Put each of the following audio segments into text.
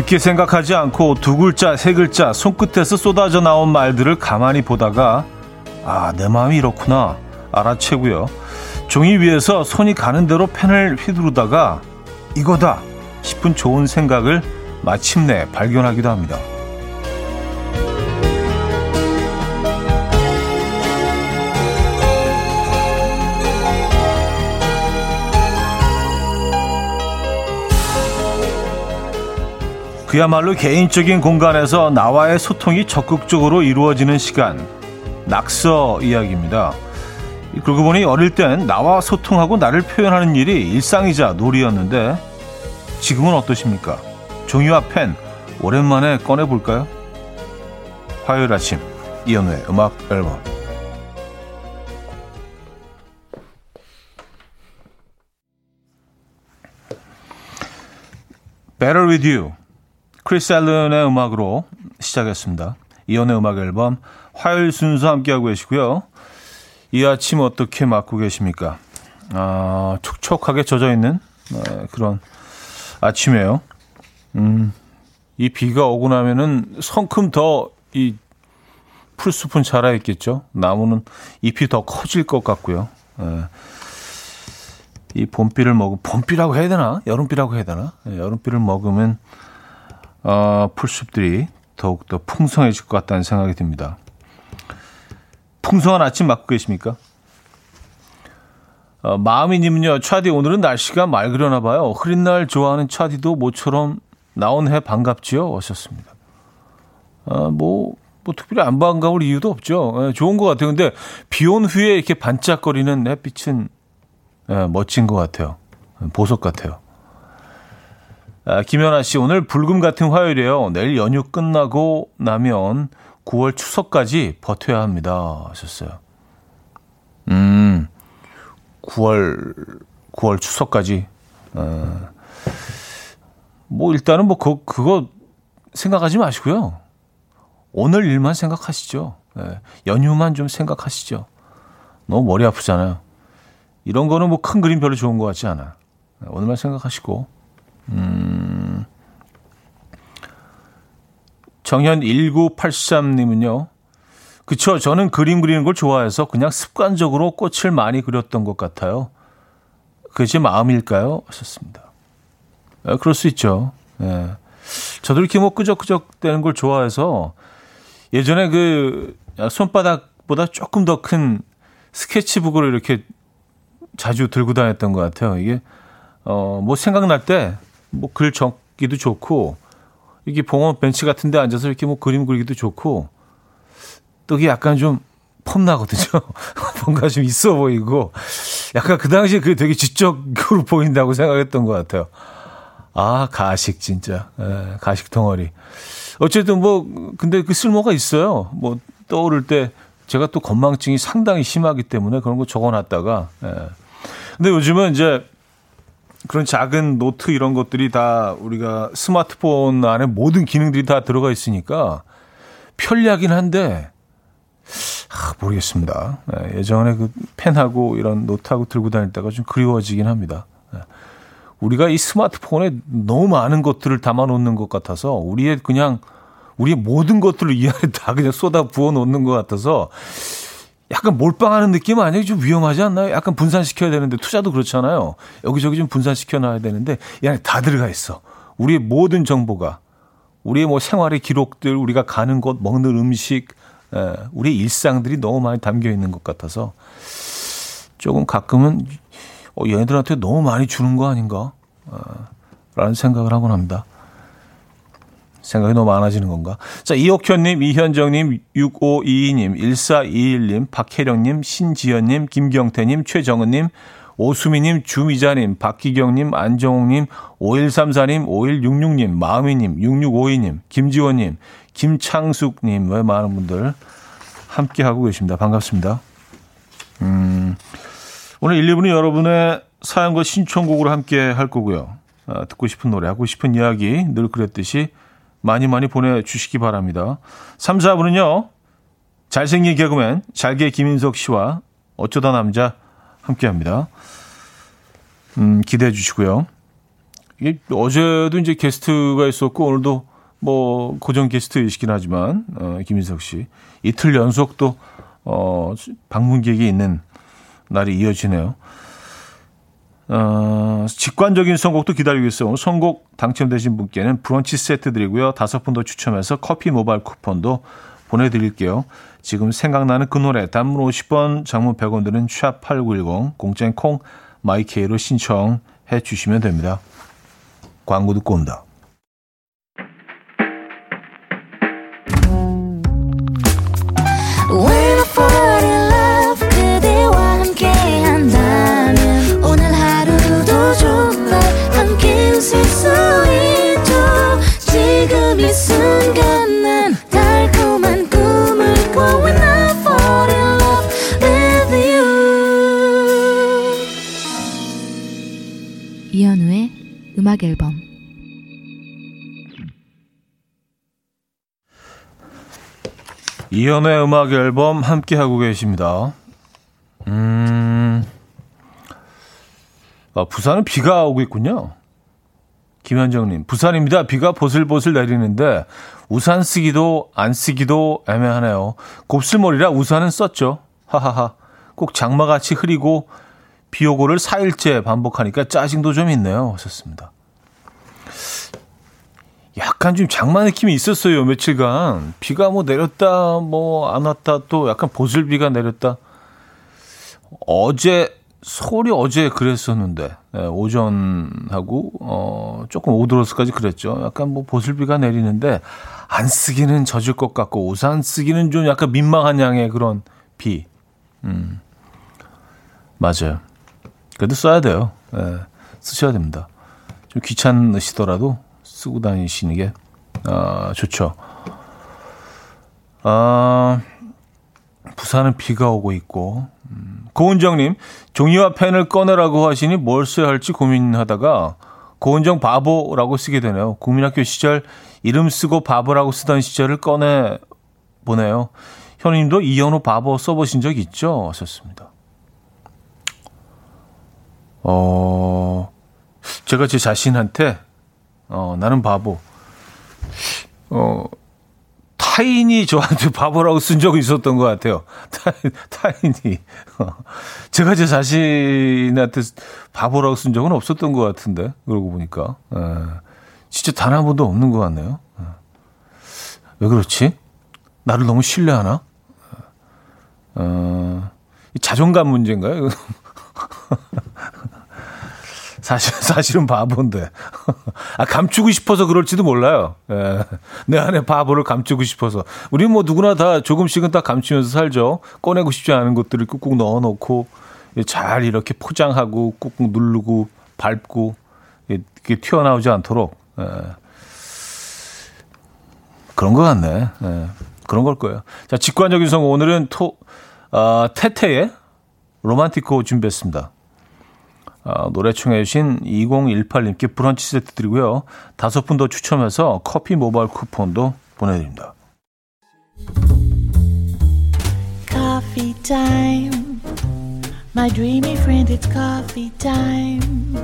깊게 생각하지 않고 두 글자, 세 글자 손끝에서 쏟아져 나온 말들을 가만히 보다가 아, 내 마음이 이렇구나 알아채고요. 종이 위에서 손이 가는 대로 펜을 휘두르다가 이거다 싶은 좋은 생각을 마침내 발견하기도 합니다. 그야말로 개인적인 공간에서 나와의 소통이 적극적으로 이루어지는 시간. 낙서 이야기입니다. 그러고 보니 어릴 땐 나와 소통하고 나를 표현하는 일이 일상이자 놀이였는데 지금은 어떠십니까? 종이와 펜 오랜만에 꺼내볼까요? 화요일 아침 이연우의 음악 앨범 Better With You 크리스 앨런의 음악으로 시작했습니다. 이연의 음악 앨범 화요일 순서 함께하고 계시고요. 이 아침 어떻게 맞고 계십니까? 아, 촉촉하게 젖어있는 네, 그런 아침이에요. 음, 이 비가 오고 나면은 성큼 더 이 풀숲은 자라있겠죠. 나무는 잎이 더 커질 것 같고요. 네. 이 봄비를 먹으면 봄비라고 해야 되나? 여름비라고 해야 되나? 네, 여름비를 먹으면 어, 풀숲들이 더욱더 풍성해질 것 같다는 생각이 듭니다. 풍성한 아침 맞고 계십니까? 어, 마음이님은요, 차디 오늘은 날씨가 맑으려나 봐요. 흐린 날 좋아하는 차디도 모처럼 나온 해 반갑지요? 하셨습니다. 어, 뭐, 뭐 특별히 안 반가울 이유도 없죠. 예, 좋은 것 같아요. 근데 비 온 후에 이렇게 반짝거리는 햇빛은 예, 멋진 것 같아요. 보석 같아요. 아, 김연아 씨, 오늘 불금 같은 화요일이에요. 내일 연휴 끝나고 나면 9월 추석까지 버텨야 합니다. 하셨어요. 음, 9월, 9월 추석까지. 어, 뭐, 일단은 뭐, 그, 그거 생각하지 마시고요. 오늘 일만 생각하시죠. 예, 연휴만 좀 생각하시죠. 너무 머리 아프잖아요. 이런 거는 뭐 큰 그림 별로 좋은 것 같지 않아. 오늘만 생각하시고, 음, 정현 1983님은요. 그쵸. 저는 그림 그리는 걸 좋아해서 그냥 습관적으로 꽃을 많이 그렸던 것 같아요. 그게 제 마음일까요? 하셨습니다. 아, 그럴 수 있죠. 예. 저도 이렇게 뭐 끄적끄적 되는 걸 좋아해서 예전에 그 손바닥보다 조금 더 큰 스케치북을 이렇게 자주 들고 다녔던 것 같아요. 이게, 어, 뭐 생각날 때 뭐 글 적기도 좋고 이게 봉원 벤치 같은 데 앉아서 이렇게 뭐 그림 그리기도 좋고 또 이게 약간 좀 폼나거든요. 뭔가 좀 있어 보이고 약간 그 당시에 그게 되게 지적으로 보인다고 생각했던 것 같아요. 아 가식 진짜 에, 가식 덩어리. 어쨌든 뭐 근데 그 쓸모가 있어요. 뭐 떠오를 때 제가 또 건망증이 상당히 심하기 때문에 그런 거 적어놨다가. 에. 근데 요즘은 이제 그런 작은 노트 이런 것들이 다 우리가 스마트폰 안에 모든 기능들이 다 들어가 있으니까 편리하긴 한데 아, 모르겠습니다. 네, 예전에 그 펜하고 이런 노트하고 들고 다닐 때가 좀 그리워지긴 합니다. 네. 우리가 이 스마트폰에 너무 많은 것들을 담아 놓는 것 같아서 우리의 그냥 우리의 모든 것들을 이 안에 다 그냥 쏟아 부어 놓는 것 같아서 약간 몰빵하는 느낌 아니에요? 좀 위험하지 않나요? 약간 분산시켜야 되는데 투자도 그렇잖아요. 여기저기 좀 분산시켜 놔야 되는데 이 안에 다 들어가 있어. 우리의 모든 정보가 우리의 뭐 생활의 기록들, 우리가 가는 곳, 먹는 음식, 에, 우리의 일상들이 너무 많이 담겨 있는 것 같아서 조금 가끔은 어, 얘네들한테 너무 많이 주는 거 아닌가? 어, 라는 생각을 하곤 합니다. 생각이 너무 많아지는 건가? 자, 이옥현님, 이현정님, 6522님, 1421님, 박혜령님, 신지연님, 김경태님, 최정은님, 오수미님, 주미자님, 박기경님, 안정욱님, 5134님, 5166님, 마음이님, 6652님, 김지원님, 김창숙님, 왜 많은 분들 함께하고 계십니다. 반갑습니다. 음, 오늘 1, 2분은 여러분의 사연과 신청곡으로 함께 할 거고요. 아, 듣고 싶은 노래, 하고 싶은 이야기 늘 그랬듯이 많이 많이 보내주시기 바랍니다. 3, 4분은요. 잘생긴 개그맨 잘게 김인석 씨와 어쩌다 남자 함께합니다. 음, 기대해 주시고요. 이게 어제도 이제 게스트가 있었고 오늘도 뭐 고정 게스트이시긴 하지만 어, 김인석 씨 이틀 연속 또 어, 방문객이 있는 날이 이어지네요. 어, 직관적인 선곡도 기다리고 있어요. 선곡 당첨되신 분께는 브런치 세트 드리고요. 다섯 분 더 추첨해서 커피 모바일 쿠폰도 보내드릴게요. 지금 생각나는 그 노래 단문 50원, 장문 100원 드는 샵8910 공짜인 콩 마이케이로 신청해 주시면 됩니다. 광고 듣고 온다. 음악 앨범 이연의 음악 앨범 함께 하고 계십니다. 음, 아, 부산은 비가 오고 있군요. 김현정님, 부산입니다. 비가 보슬보슬 내리는데 우산 쓰기도 안 쓰기도 애매하네요. 곱슬머리라 우산은 썼죠. 하하하. 꼭 장마같이 흐리고 비 오고를 4일째 반복하니까 짜증도 좀 있네요. 하셨습니다. 약간 좀 장마 느낌이 있었어요. 며칠간. 비가 뭐 내렸다, 뭐 안 왔다, 또 약간 보슬비가 내렸다. 어제, 서울이 어제 그랬었는데, 네, 오전하고, 어, 조금 오드로스까지 그랬죠. 약간 뭐 보슬비가 내리는데, 안 쓰기는 젖을 것 같고, 우산 쓰기는 좀 약간 민망한 양의 그런 비. 음. 맞아요. 그래도 써야 돼요. 네, 쓰셔야 됩니다. 좀 귀찮으시더라도 쓰고 다니시는 게 아, 좋죠. 아, 부산은 비가 오고 있고 음, 고은정님 종이와 펜을 꺼내라고 하시니 뭘 써야 할지 고민하다가 고은정 바보라고 쓰게 되네요. 국민학교 시절 이름 쓰고 바보라고 쓰던 시절을 꺼내 보네요. 현우님도 이현우 바보 써보신 적 있죠? 하셨습니다. 어, 제가 제 자신한테 어, 나는 바보. 어, 타인이 저한테 바보라고 쓴 적이 있었던 것 같아요. 타인. 어, 제가 제 자신한테 바보라고 쓴 적은 없었던 것 같은데, 그러고 보니까. 에, 예. 진짜 단 한 번도 없는 것 같네요. 에. 예. 왜 그렇지? 나를 너무 신뢰하나? 어, 자존감 문제인가요? 사실, 사실은 바보인데. 아, 감추고 싶어서 그럴지도 몰라요. 예. 내 안에 바보를 감추고 싶어서. 우리 뭐 누구나 다 조금씩은 다 감추면서 살죠. 꺼내고 싶지 않은 것들을 꾹꾹 넣어 놓고, 잘 이렇게 포장하고, 꾹꾹 누르고, 밟고, 이게 튀어나오지 않도록. 예. 그런 것 같네. 예. 그런 걸 거예요. 자, 직관적인 성공. 오늘은 토, 어, 테테의 로만티코 준비했습니다. 어, 노래 청해 주신 2018님께 브런치 세트 드리고요. 다섯 분 더 추첨해서 커피 모바일 쿠폰도 보내드립니다. Coffee time. My dreamy friend, it's coffee time.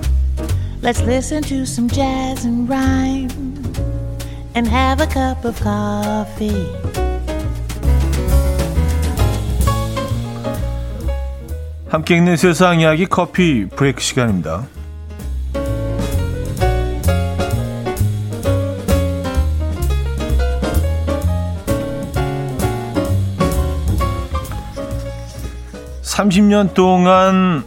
Let's listen to some jazz and rhyme and have a cup of coffee. 함께 읽는 세상 이야기 커피 브레이크 시간입니다. (30년) 동안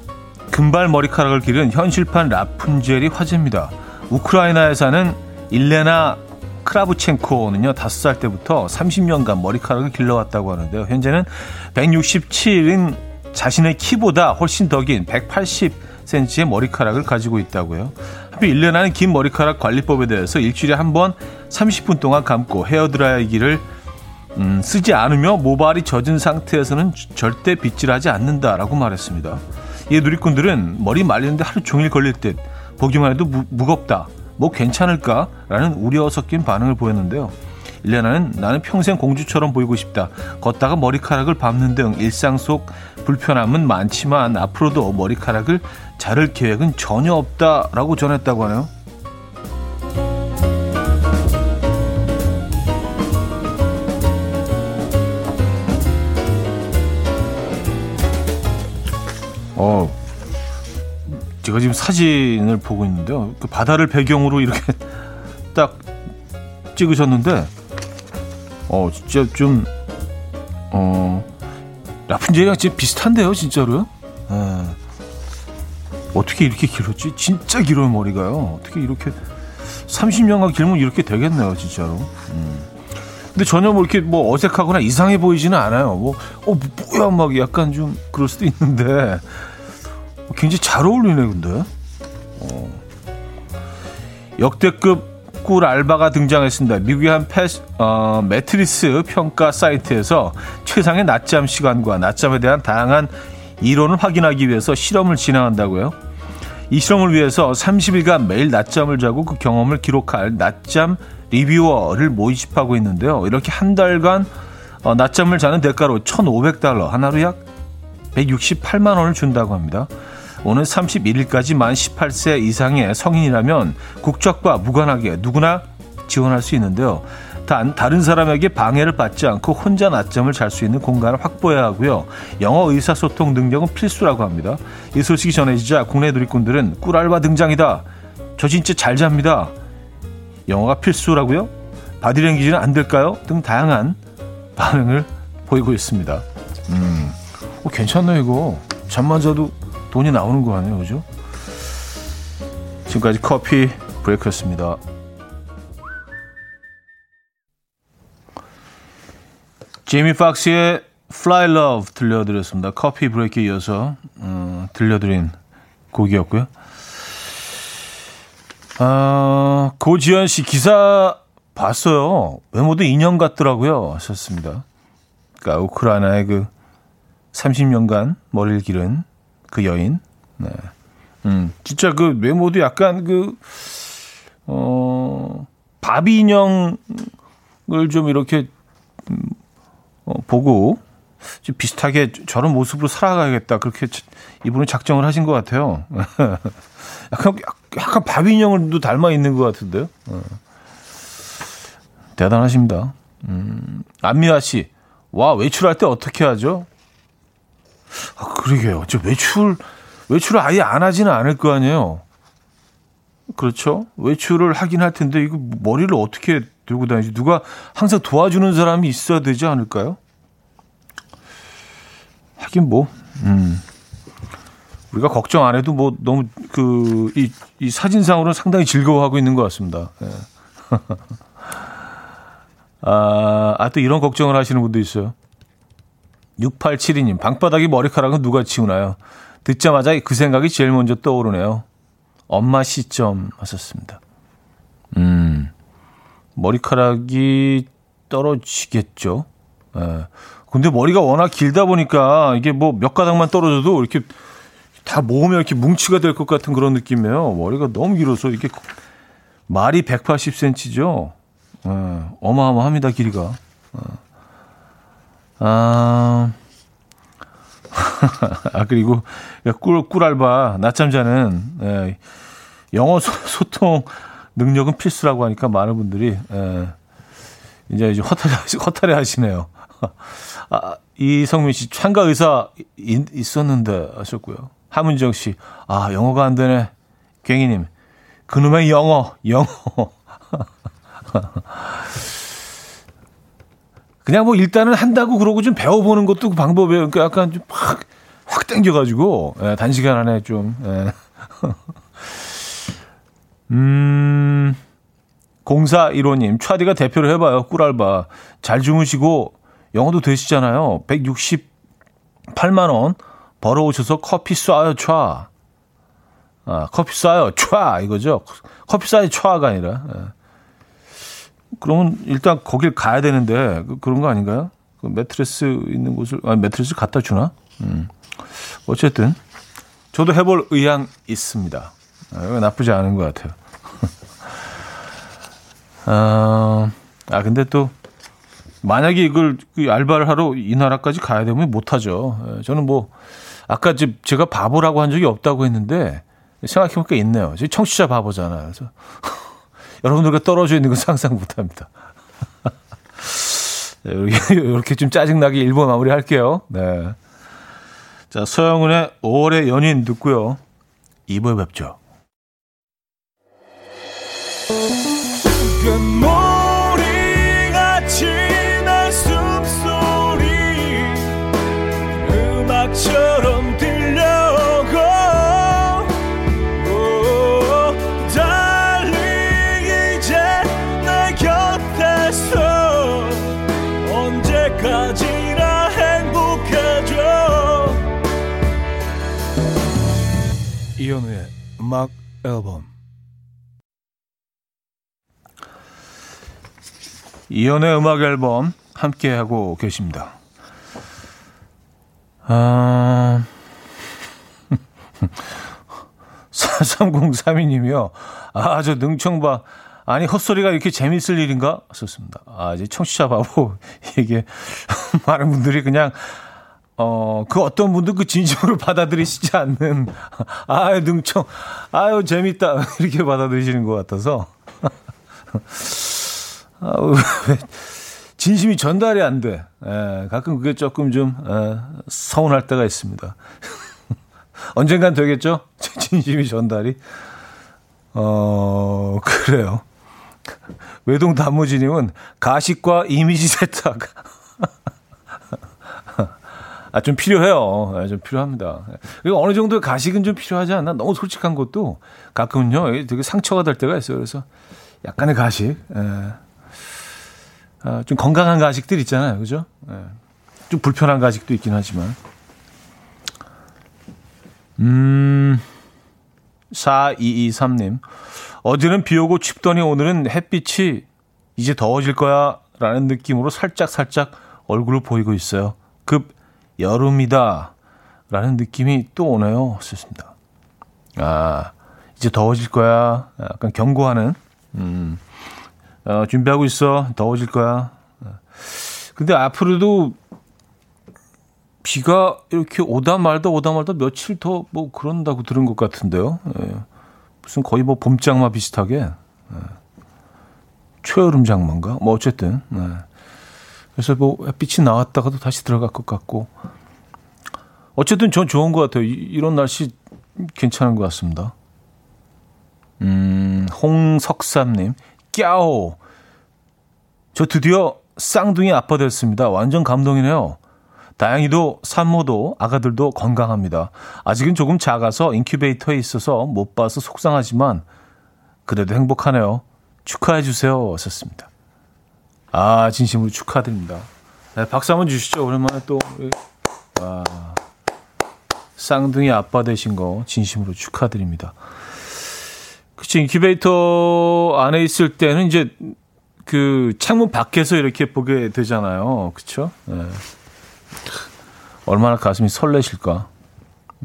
금발 머리카락을 기른 현실판 라푼젤이 화제입니다. 우크라이나에 사는 일레나 크라부첸코는요, 다섯 살 때부터 30년간 머리카락을 길러왔다고 하는데요. 현재는 167인 자신의 키보다 훨씬 더 긴 180cm의 머리카락을 가지고 있다고요. 하필 1년 안에 긴 머리카락 관리법에 대해서 일주일에 한 번 30분 동안 감고 헤어드라이기를 음, 쓰지 않으며 모발이 젖은 상태에서는 절대 빗질하지 않는다라고 말했습니다. 이 누리꾼들은 머리 말리는데 하루 종일 걸릴 듯 보기만 해도 무, 무겁다, 뭐 괜찮을까라는 우려 섞인 반응을 보였는데요. 일레나는 나는 평생 공주처럼 보이고 싶다. 걷다가 머리카락을 밟는 등 일상 속 불편함은 많지만 앞으로도 머리카락을 자를 계획은 전혀 없다라고 전했다고 하네요. 어, 제가 지금 사진을 보고 있는데요. 그 바다를 배경으로 이렇게 딱 찍으셨는데 어, 진짜 좀, 어, 라푼젤이랑 진짜 비슷한데요, 진짜로요? 에. 어떻게 이렇게 길었지? 진짜 길어요, 머리가요. 어떻게 이렇게 30년간 길면 이렇게 되겠네요, 진짜로. 음. 근데 전혀 뭐 이렇게 뭐 어색하거나 이상해 보이지는 않아요. 뭐, 어, 뭐야, 막 약간 좀 그럴 수도 있는데. 굉장히 잘 어울리네, 근데. 어. 역대급 꿀 알바가 등장했습니다. 미국의 한 패스, 어, 매트리스 평가 사이트에서 최상의 낮잠 시간과 낮잠에 대한 다양한 이론을 확인하기 위해서 실험을 진행한다고요. 이 실험을 위해서 30일간 매일 낮잠을 자고 그 경험을 기록할 낮잠 리뷰어를 모집하고 있는데요. 이렇게 한 달간 어, 낮잠을 자는 대가로 1,500달러, 하나로 약 168만 원을 준다고 합니다. 오늘 31일까지 만 18세 이상의 성인이라면 국적과 무관하게 누구나 지원할 수 있는데요. 단 다른 사람에게 방해를 받지 않고 혼자 낮잠을 잘 수 있는 공간을 확보해야 하고요. 영어 의사소통 능력은 필수라고 합니다. 이 소식이 전해지자 국내 누리꾼들은 꿀알바 등장이다. 저 진짜 잘 잡니다. 영어가 필수라고요? 바디랭귀지는 안 될까요? 등 다양한 반응을 보이고 있습니다. 음, 어, 괜찮네 이거. 잠만 자도 돈이 나오는 거 아니에요, 그죠? 지금까지 커피 브레이크였습니다. 제이미 박스의 Fly Love 들려드렸습니다. 커피 브레이크에 이어서 어, 들려드린 곡이었고요. 아, 고지현 씨 기사 봤어요. 외모도 인형 같더라고요. 하셨습니다. 그러니까 우크라이나의 그 30년간 머리를 기른 그 여인. 네. 음, 진짜 그 외모도 약간 그, 어, 바비 인형을 좀 이렇게, 음, 어, 보고, 좀 비슷하게 저런 모습으로 살아가야겠다. 그렇게 이분은 작정을 하신 것 같아요. 약간, 약간 바비 인형을도 닮아 있는 것 같은데요. 어. 대단하십니다. 음, 안미아 씨. 와, 외출할 때 어떻게 하죠? 아, 그러게요. 저 외출, 외출을 아예 안 하지는 않을 거 아니에요. 그렇죠? 외출을 하긴 할 텐데, 이거 머리를 어떻게 들고 다니지? 누가 항상 도와주는 사람이 있어야 되지 않을까요? 하긴 뭐, 음. 우리가 걱정 안 해도 뭐 너무 그, 이, 이 사진상으로는 상당히 즐거워하고 있는 것 같습니다. 예. 아, 아, 또 이런 걱정을 하시는 분도 있어요. 6872님, 방바닥에 머리카락은 누가 치우나요? 듣자마자 그 생각이 제일 먼저 떠오르네요. 엄마 시점 하셨습니다. 음, 머리카락이 떨어지겠죠. 예. 근데 머리가 워낙 길다 보니까 이게 뭐 몇 가닥만 떨어져도 이렇게 다 모으면 이렇게 뭉치가 될 것 같은 그런 느낌이에요. 머리가 너무 길어서 이게 말이 180cm죠. 예. 어마어마합니다, 길이가. 예. 아, 아 그리고 꿀, 꿀 알바, 낮잠 자는, 예, 영어 소, 소통 능력은 필수라고 하니까 많은 분들이, 예, 이제 이제 허탈해, 허탈해 하시네요. 아, 이성민 씨, 창가 의사 있, 있었는데 하셨고요. 하문정 씨, 아, 영어가 안 되네. 갱이님, 그놈의 영어, 영어. 그냥 뭐 일단은 한다고 그러고 좀 배워보는 것도 그 방법이에요. 그러니까 약간 좀 확, 확 땡겨가지고, 예, 단시간 안에 좀, 예. 음, 0415님, 차디가 대표를 해봐요. 꿀알바. 잘 주무시고, 영어도 되시잖아요. 168만원 벌어오셔서 커피 쏴요, 촤. 아, 커피 쏴요, 촤. 이거죠. 커피 쏴요, 촤가 아니라. 예. 그러면 일단 거길 가야 되는데 그, 그런 거 아닌가요? 그 매트리스 있는 곳을 아 매트리스 갖다 주나? 음. 어쨌든 저도 해볼 의향 있습니다. 아, 나쁘지 않은 것 같아요. 아, 아 근데 또 만약에 이걸 그 알바를 하러 이 나라까지 가야 되면 못하죠. 예, 저는 뭐 아까 제가 바보라고 한 적이 없다고 했는데 생각해보니까 있네요. 청취자 바보잖아요. 그래서 여러분들과 떨어져 있는 건 상상 못 합니다. 네, 이렇게 좀 짜증나게 1번 마무리 할게요. 네. 자, 서영은의 5월의 연인 듣고요. 2부에 뵙죠. 이현우의 음악 앨범 이연의 음악 앨범 함께 하고 계십니다. 아, 4303이님이요. 아, 저 능청봐. 아니, 헛소리가 이렇게 재밌을 일인가? 썼습니다. 아, 이제 청취자 바보. 이게, 많은 분들이 그냥, 어, 그 어떤 분도 그 진심으로 받아들이시지 않는, 아유, 능청, 아유, 재밌다. 이렇게 받아들이시는 것 같아서. 아우, 진심이 전달이 안 돼. 에, 예, 가끔 그게 조금 좀 에, 서운할 때가 있습니다. 언젠간 되겠죠? 진심이 전달이. 어, 그래요. 외동 단무지님은 가식과 이미지 세탁. 아, 좀 필요해요. 아, 좀 필요합니다. 그리고 어느 정도의 가식은 좀 필요하지 않나? 너무 솔직한 것도 가끔은요, 되게 상처가 될 때가 있어요. 그래서 약간의 가식. 에. 아, 좀 건강한 가식들 있잖아요. 그죠? 예. 좀 불편한 가식도 있긴 하지만. 음, 4223님. 어제는 비 오고 춥더니 오늘은 햇빛이 이제 더워질 거야. 라는 느낌으로 살짝살짝 얼굴을 보이고 있어요. 급 여름이다. 라는 느낌이 또 오네요. 썼습니다. 아, 이제 더워질 거야. 약간 경고하는, 음, 어, 준비하고 있어. 더워질 거야. 근데 앞으로도 비가 이렇게 오다 말다 오다 말다 며칠 더 뭐 그런다고 들은 것 같은데요. 예. 무슨 거의 뭐 봄장마 비슷하게. 예. 초여름 장마인가? 뭐 어쨌든. 예. 그래서 뭐 햇빛이 나왔다가도 다시 들어갈 것 같고. 어쨌든 전 좋은 것 같아요. 이, 이런 날씨 괜찮은 것 같습니다. 음, 홍석삼님. 깨오. 저 드디어 쌍둥이 아빠 됐습니다. 완전 감동이네요. 다행히도 산모도 아가들도 건강합니다. 아직은 조금 작아서 인큐베이터에 있어서 못 봐서 속상하지만 그래도 행복하네요. 축하해 주세요. 썼습니다. 아 진심으로 축하드립니다. 네, 박수 한번 주시죠. 오랜만에 또 아, 쌍둥이 아빠 되신 거 진심으로 축하드립니다. 그치 인큐베이터 안에 있을 때는 이제 그 창문 밖에서 이렇게 보게 되잖아요. 그렇죠? 네. 얼마나 가슴이 설레실까.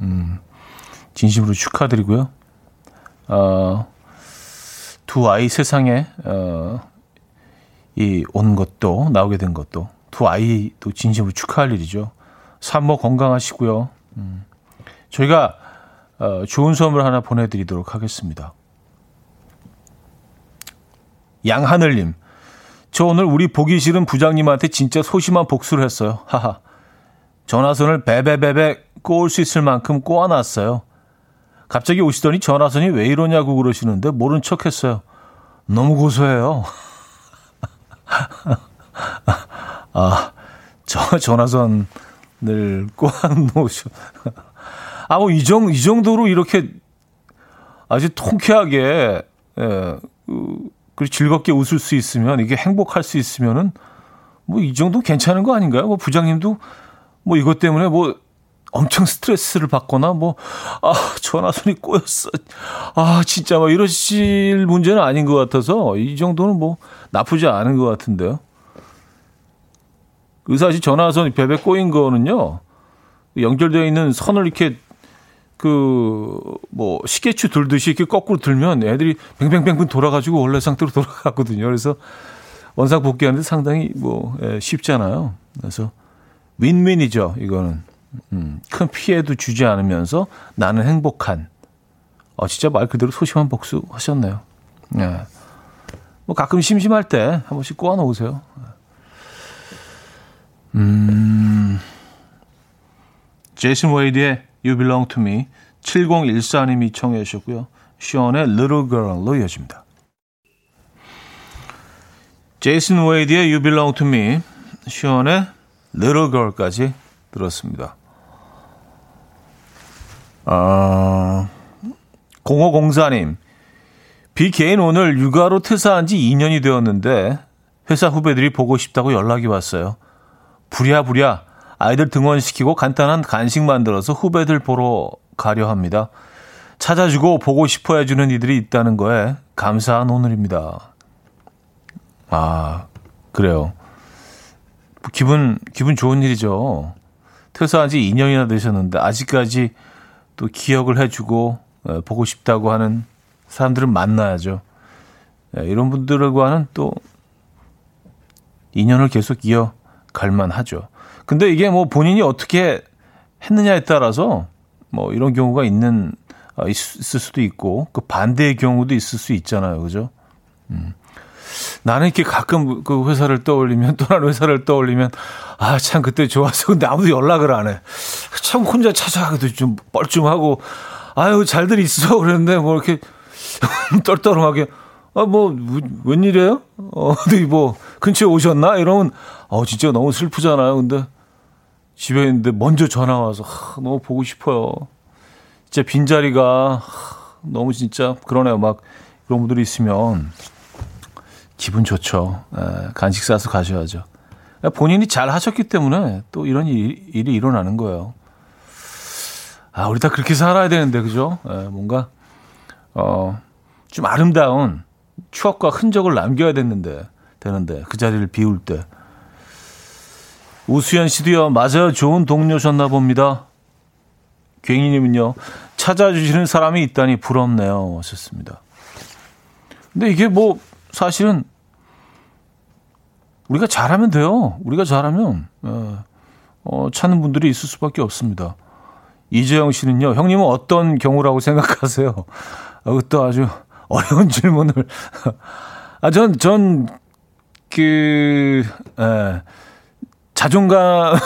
음, 진심으로 축하드리고요. 어, 두 아이 세상에 어, 이 온 것도 나오게 된 것도 두 아이도 진심으로 축하할 일이죠. 산모 건강하시고요. 음, 저희가 어, 좋은 선물 하나 보내드리도록 하겠습니다. 양하늘님, 저 오늘 우리 보기 싫은 부장님한테 진짜 소심한 복수를 했어요. 하하. 전화선을 베베베베 꼬을 수 있을 만큼 꼬아놨어요. 갑자기 오시더니 전화선이 왜 이러냐고 그러시는데 모른 척 했어요. 너무 고소해요. 아, 저 전화선을 꼬아놓으셔. 아, 뭐, 이, 정, 이 정도로 이렇게 아주 통쾌하게, 예, 그리고 즐겁게 웃을 수 있으면 이게 행복할 수 있으면은 뭐 이 정도 괜찮은 거 아닌가요? 뭐 부장님도 뭐 이것 때문에 뭐 엄청 스트레스를 받거나 뭐 아 전화선이 꼬였어 아 진짜 막 이러실 문제는 아닌 것 같아서 이 정도는 뭐 나쁘지 않은 것 같은데요. 그 사실 전화선이 베베 꼬인 거는요 연결되어 있는 선을 이렇게 그 뭐 시계추 들듯이 이렇게 거꾸로 들면 애들이 뱅뱅뱅뱅 돌아가지고 원래 상태로 돌아가거든요. 그래서 원상 복귀하는데 상당히 뭐 예, 쉽잖아요. 그래서 윈윈이죠. 이거는 음, 큰 피해도 주지 않으면서 나는 행복한. 어 진짜 말 그대로 소심한 복수 하셨네요. 예. 뭐 가끔 심심할 때 한 번씩 꼬아 놓으세요. 음. 제이슨 웨이드의 You Belong To Me 7014님이 청해 주셨고요. 시온의 Little Girl로 이어집니다. 제이슨 웨이드의 You Belong To Me 시온의 Little Girl까지 들었습니다. 아, 0504님 비 개인 오늘 육아로 퇴사한 지 2년이 되었는데 회사 후배들이 보고 싶다고 연락이 왔어요. 부랴부랴 아이들 등원시키고 간단한 간식 만들어서 후배들 보러 가려 합니다. 찾아주고 보고 싶어 해주는 이들이 있다는 거에 감사한 오늘입니다. 아, 그래요. 기분, 기분 좋은 일이죠. 퇴사한 지 2년이나 되셨는데, 아직까지 또 기억을 해주고, 보고 싶다고 하는 사람들은 만나야죠. 이런 분들과는 또 인연을 계속 이어갈 만하죠. 근데 이게 뭐 본인이 어떻게 했느냐에 따라서 뭐 이런 경우가 있는 아, 있을 수도 있고 그 반대의 경우도 있을 수 있잖아요, 그죠? 음. 나는 이렇게 가끔 그 회사를 떠올리면 또 다른 회사를 떠올리면 아 참 그때 좋았어 근데 아무도 연락을 안 해. 참 혼자 찾아가기도 좀 뻘쭘하고 아유 잘들 있어 그랬는데 뭐 이렇게 떨떠름하게 아 뭐 웬일이에요? 어디 뭐 근처에 오셨나? 이러면 어 진짜 너무 슬프잖아요. 근데 집에 있는데 먼저 전화 와서 하, 너무 보고 싶어요. 진짜 빈자리가 하, 너무 진짜 그러네요. 막 그런 분들이 있으면 기분 좋죠. 에, 간식 싸서 가셔야죠. 본인이 잘 하셨기 때문에 또 이런 일이, 일이 일어나는 거예요. 아, 우리 다 그렇게 살아야 되는데, 그죠? 에, 뭔가, 어, 좀 아름다운 추억과 흔적을 남겨야 됐는데, 되는데, 그 자리를 비울 때. 우수연 씨도요, 맞아요. 좋은 동료셨나 봅니다. 괜히님은요, 찾아주시는 사람이 있다니 부럽네요. 하셨습니다. 근데 이게 뭐, 사실은, 우리가 잘하면 돼요. 우리가 잘하면, 어, 어, 찾는 분들이 있을 수밖에 없습니다. 이재영 씨는요, 형님은 어떤 경우라고 생각하세요? 어, 또 아주 어려운 질문을. 아, 전, 전, 그, 에, 자존감이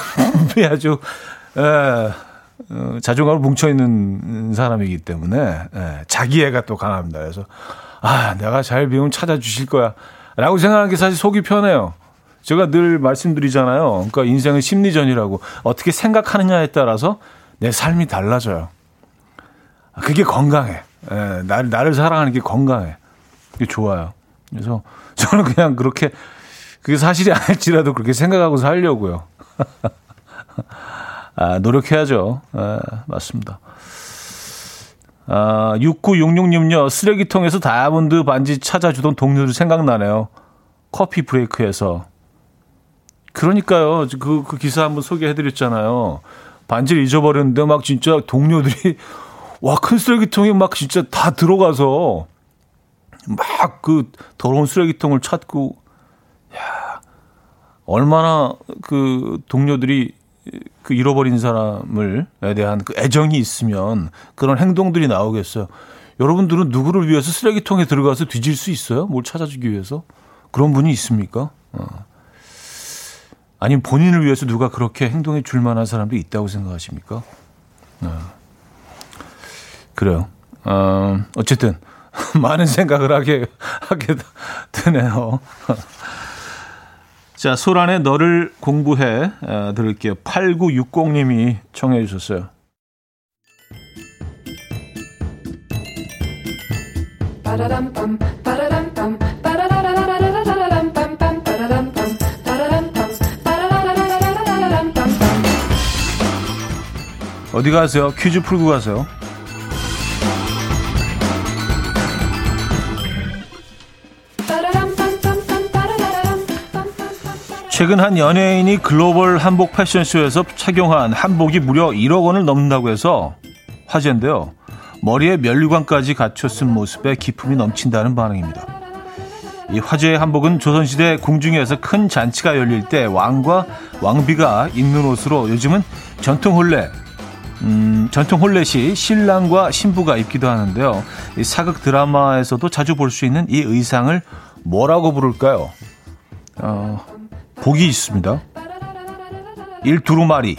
아주, 에, 어, 자존감을 뭉쳐있는 사람이기 때문에, 에, 자기애가 또 강합니다. 그래서, 아, 내가 잘 배우면 찾아주실 거야. 라고 생각하는 게 사실 속이 편해요. 제가 늘 말씀드리잖아요. 그러니까 인생은 심리전이라고. 어떻게 생각하느냐에 따라서 내 삶이 달라져요. 그게 건강해. 에, 나를, 나를 사랑하는 게 건강해. 그게 좋아요. 그래서 저는 그냥 그렇게 그게 사실이 아닐지라도 그렇게 생각하고 살려고요. 아, 노력해야죠. 아, 맞습니다. 아, 6966님요. 쓰레기통에서 다이아몬드 반지 찾아주던 동료들 생각나네요. 커피 브레이크에서. 그러니까요. 그, 그 기사 한번 소개해드렸잖아요. 반지를 잊어버렸는데 막 진짜 동료들이 와, 큰 쓰레기통에 막 진짜 다 들어가서 막 그 더러운 쓰레기통을 찾고 야, 얼마나 그 동료들이 그 잃어버린 사람을에 대한 그 애정이 있으면 그런 행동들이 나오겠어요. 여러분들은 누구를 위해서 쓰레기통에 들어가서 뒤질 수 있어요? 뭘 찾아주기 위해서? 그런 분이 있습니까? 어. 아니면 본인을 위해서 누가 그렇게 행동해 줄 만한 사람도 있다고 생각하십니까? 어. 그래요. 어, 어쨌든 많은 생각을 하게 하게 되네요. 자, 소란의 너를 공부해 어, 들을게요. 8960님이 청해 주셨어요. 어디 가세요? 퀴즈 풀고 가세요. 최근 한 연예인이 글로벌 한복 패션쇼에서 착용한 한복이 무려 1억 원을 넘는다고 해서 화제인데요. 머리에 면류관까지 갖춰 쓴 모습에 기품이 넘친다는 반응입니다. 이 화제의 한복은 조선시대 궁중에서 큰 잔치가 열릴 때 왕과 왕비가 입는 옷으로 요즘은 전통 혼례, 음, 전통 혼례시 신랑과 신부가 입기도 하는데요. 이 사극 드라마에서도 자주 볼 수 있는 이 의상을 뭐라고 부를까요? 어, 복이 있습니다. 1. 두루마리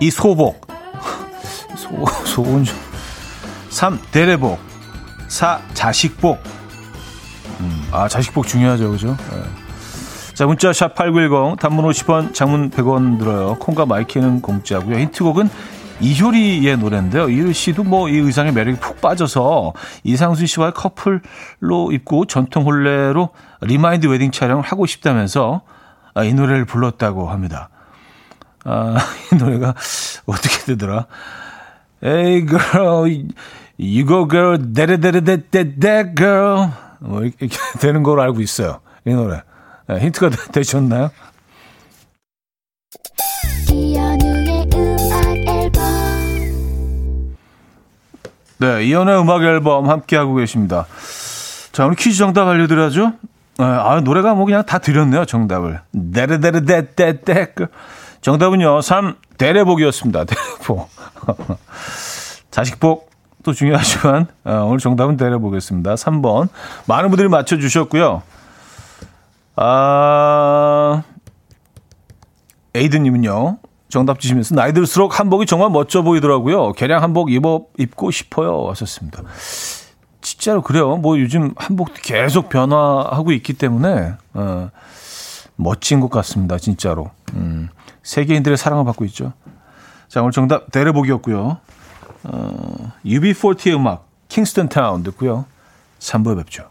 이 소복. 소, 소은 좀. 3. 대례복. 4. 자식복. 음, 아, 자식복 중요하죠. 그죠? 네. 자, 문자 샵 8910 단문 50원, 장문 100원 들어요. 콩과 마이케이는 공짜고요. 힌트곡은 이효리의 노래인데요. 이효리 씨도 뭐 이 의상의 매력이 푹 빠져서 이상순 씨와의 커플로 입고 전통 혼례로 리마인드 웨딩 촬영을 하고 싶다면서 아, 이 노래를 불렀다고 합니다. 아, 이 노래가 어떻게 되더라? Hey girl, you go girl, that girl. 뭐 이렇게 되는 걸로 알고 있어요. 이 노래. 네, 힌트가 되셨나요? 네, 이연의 음악 앨범 함께 하고 계십니다. 자, 오늘 퀴즈 정답 알려드려야죠. 네, 아, 노래가 뭐 그냥 다 드렸네요, 정답을. 데레데레데데데. 정답은요, 3, 대례복이었습니다. 대례복. 자식복 또 중요하지만, 어, 오늘 정답은 대례복이었습니다. 3번. 많은 분들이 맞춰주셨고요. 아, 에이드님은요, 정답 주시면서 나이 들수록 한복이 정말 멋져 보이더라고요. 개량 한복 입어 입고 싶어요. 하셨습니다. 진짜로 그래요. 뭐 요즘 한복 계속 변화하고 있기 때문에 어, 멋진 것 같습니다. 진짜로. 음, 세계인들의 사랑을 받고 있죠. 자 오늘 정답 대례복이었고요. 어, UB40의 음악 킹스턴 타운 듣고요. 3부에 뵙죠.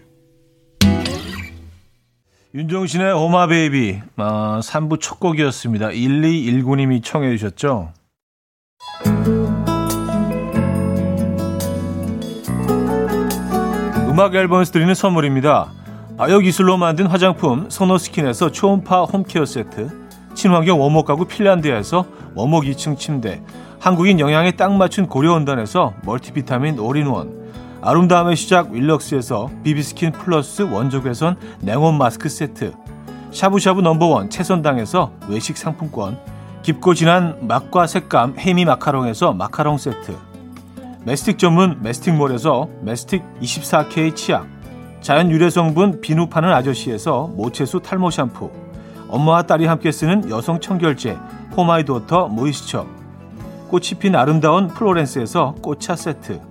윤종신의 오마 베이비 어, 3부 첫 곡이었습니다. 1219님이 청해 주셨죠. 음악 앨범에서 드리는 선물입니다. 아역이슬로 만든 화장품 소노스킨에서 초음파 home care 세트 친환경 원목 가구 핀란드에서 원목 2층 침대 한국인 영양에 딱 맞춘 고려원단에서 멀티비타민 올인원 아름다움의 시작 윌럭스에서 비비스킨 플러스 원적외선 냉온 마스크 세트. 샤브샤브 number one 채선당에서 외식 상품권. 깊고 진한 맛과 색감 해미 마카롱에서 마카롱 세트. 메스틱 전문 메스틱몰에서 메스틱 24K 치약. 자연 유래 성분 비누 파는 아저씨에서 모체수 탈모 샴푸. 엄마와 딸이 함께 쓰는 여성 청결제 포마이드워터 모이스처. 꽃이 핀 아름다운 플로렌스에서 꽃차 세트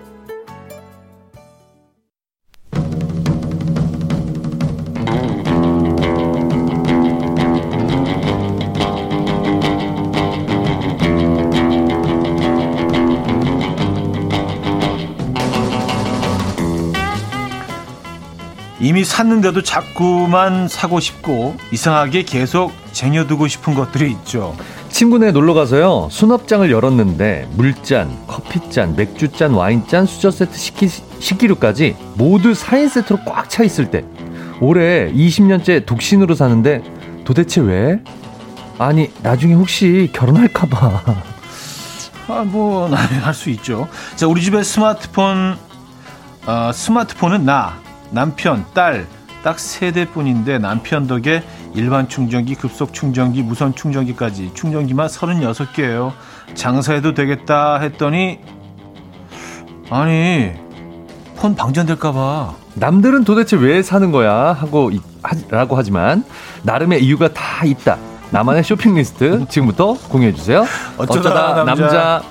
이미 샀는데도 자꾸만 사고 싶고 이상하게 계속 쟁여두고 싶은 것들이 있죠. 친구네 놀러 가서요. 수납장을 열었는데 물잔, 커피잔, 맥주잔, 와인잔, 수저 세트, 식기, 식기류까지 모두 4인 세트로 꽉 차 있을 때 올해 20년째 독신으로 사는데 도대체 왜? 아니 나중에 혹시 결혼할까 봐. 아, 뭐, 할 수 있죠. 자, 우리 집에 스마트폰, 어, 스마트폰은 나, 남편, 딸, 딱 세 대뿐인데 남편 덕에 일반 충전기, 급속 충전기, 무선 충전기까지 충전기만 36개예요. 장사해도 되겠다 했더니 아니 폰 방전될까봐 남들은 도대체 왜 사는 거야 하고 하, 라고 하지만 나름의 이유가 다 있다. 나만의 쇼핑 리스트 지금부터 공유해 주세요. 어쩌다 어쩌다, 남자. 남자.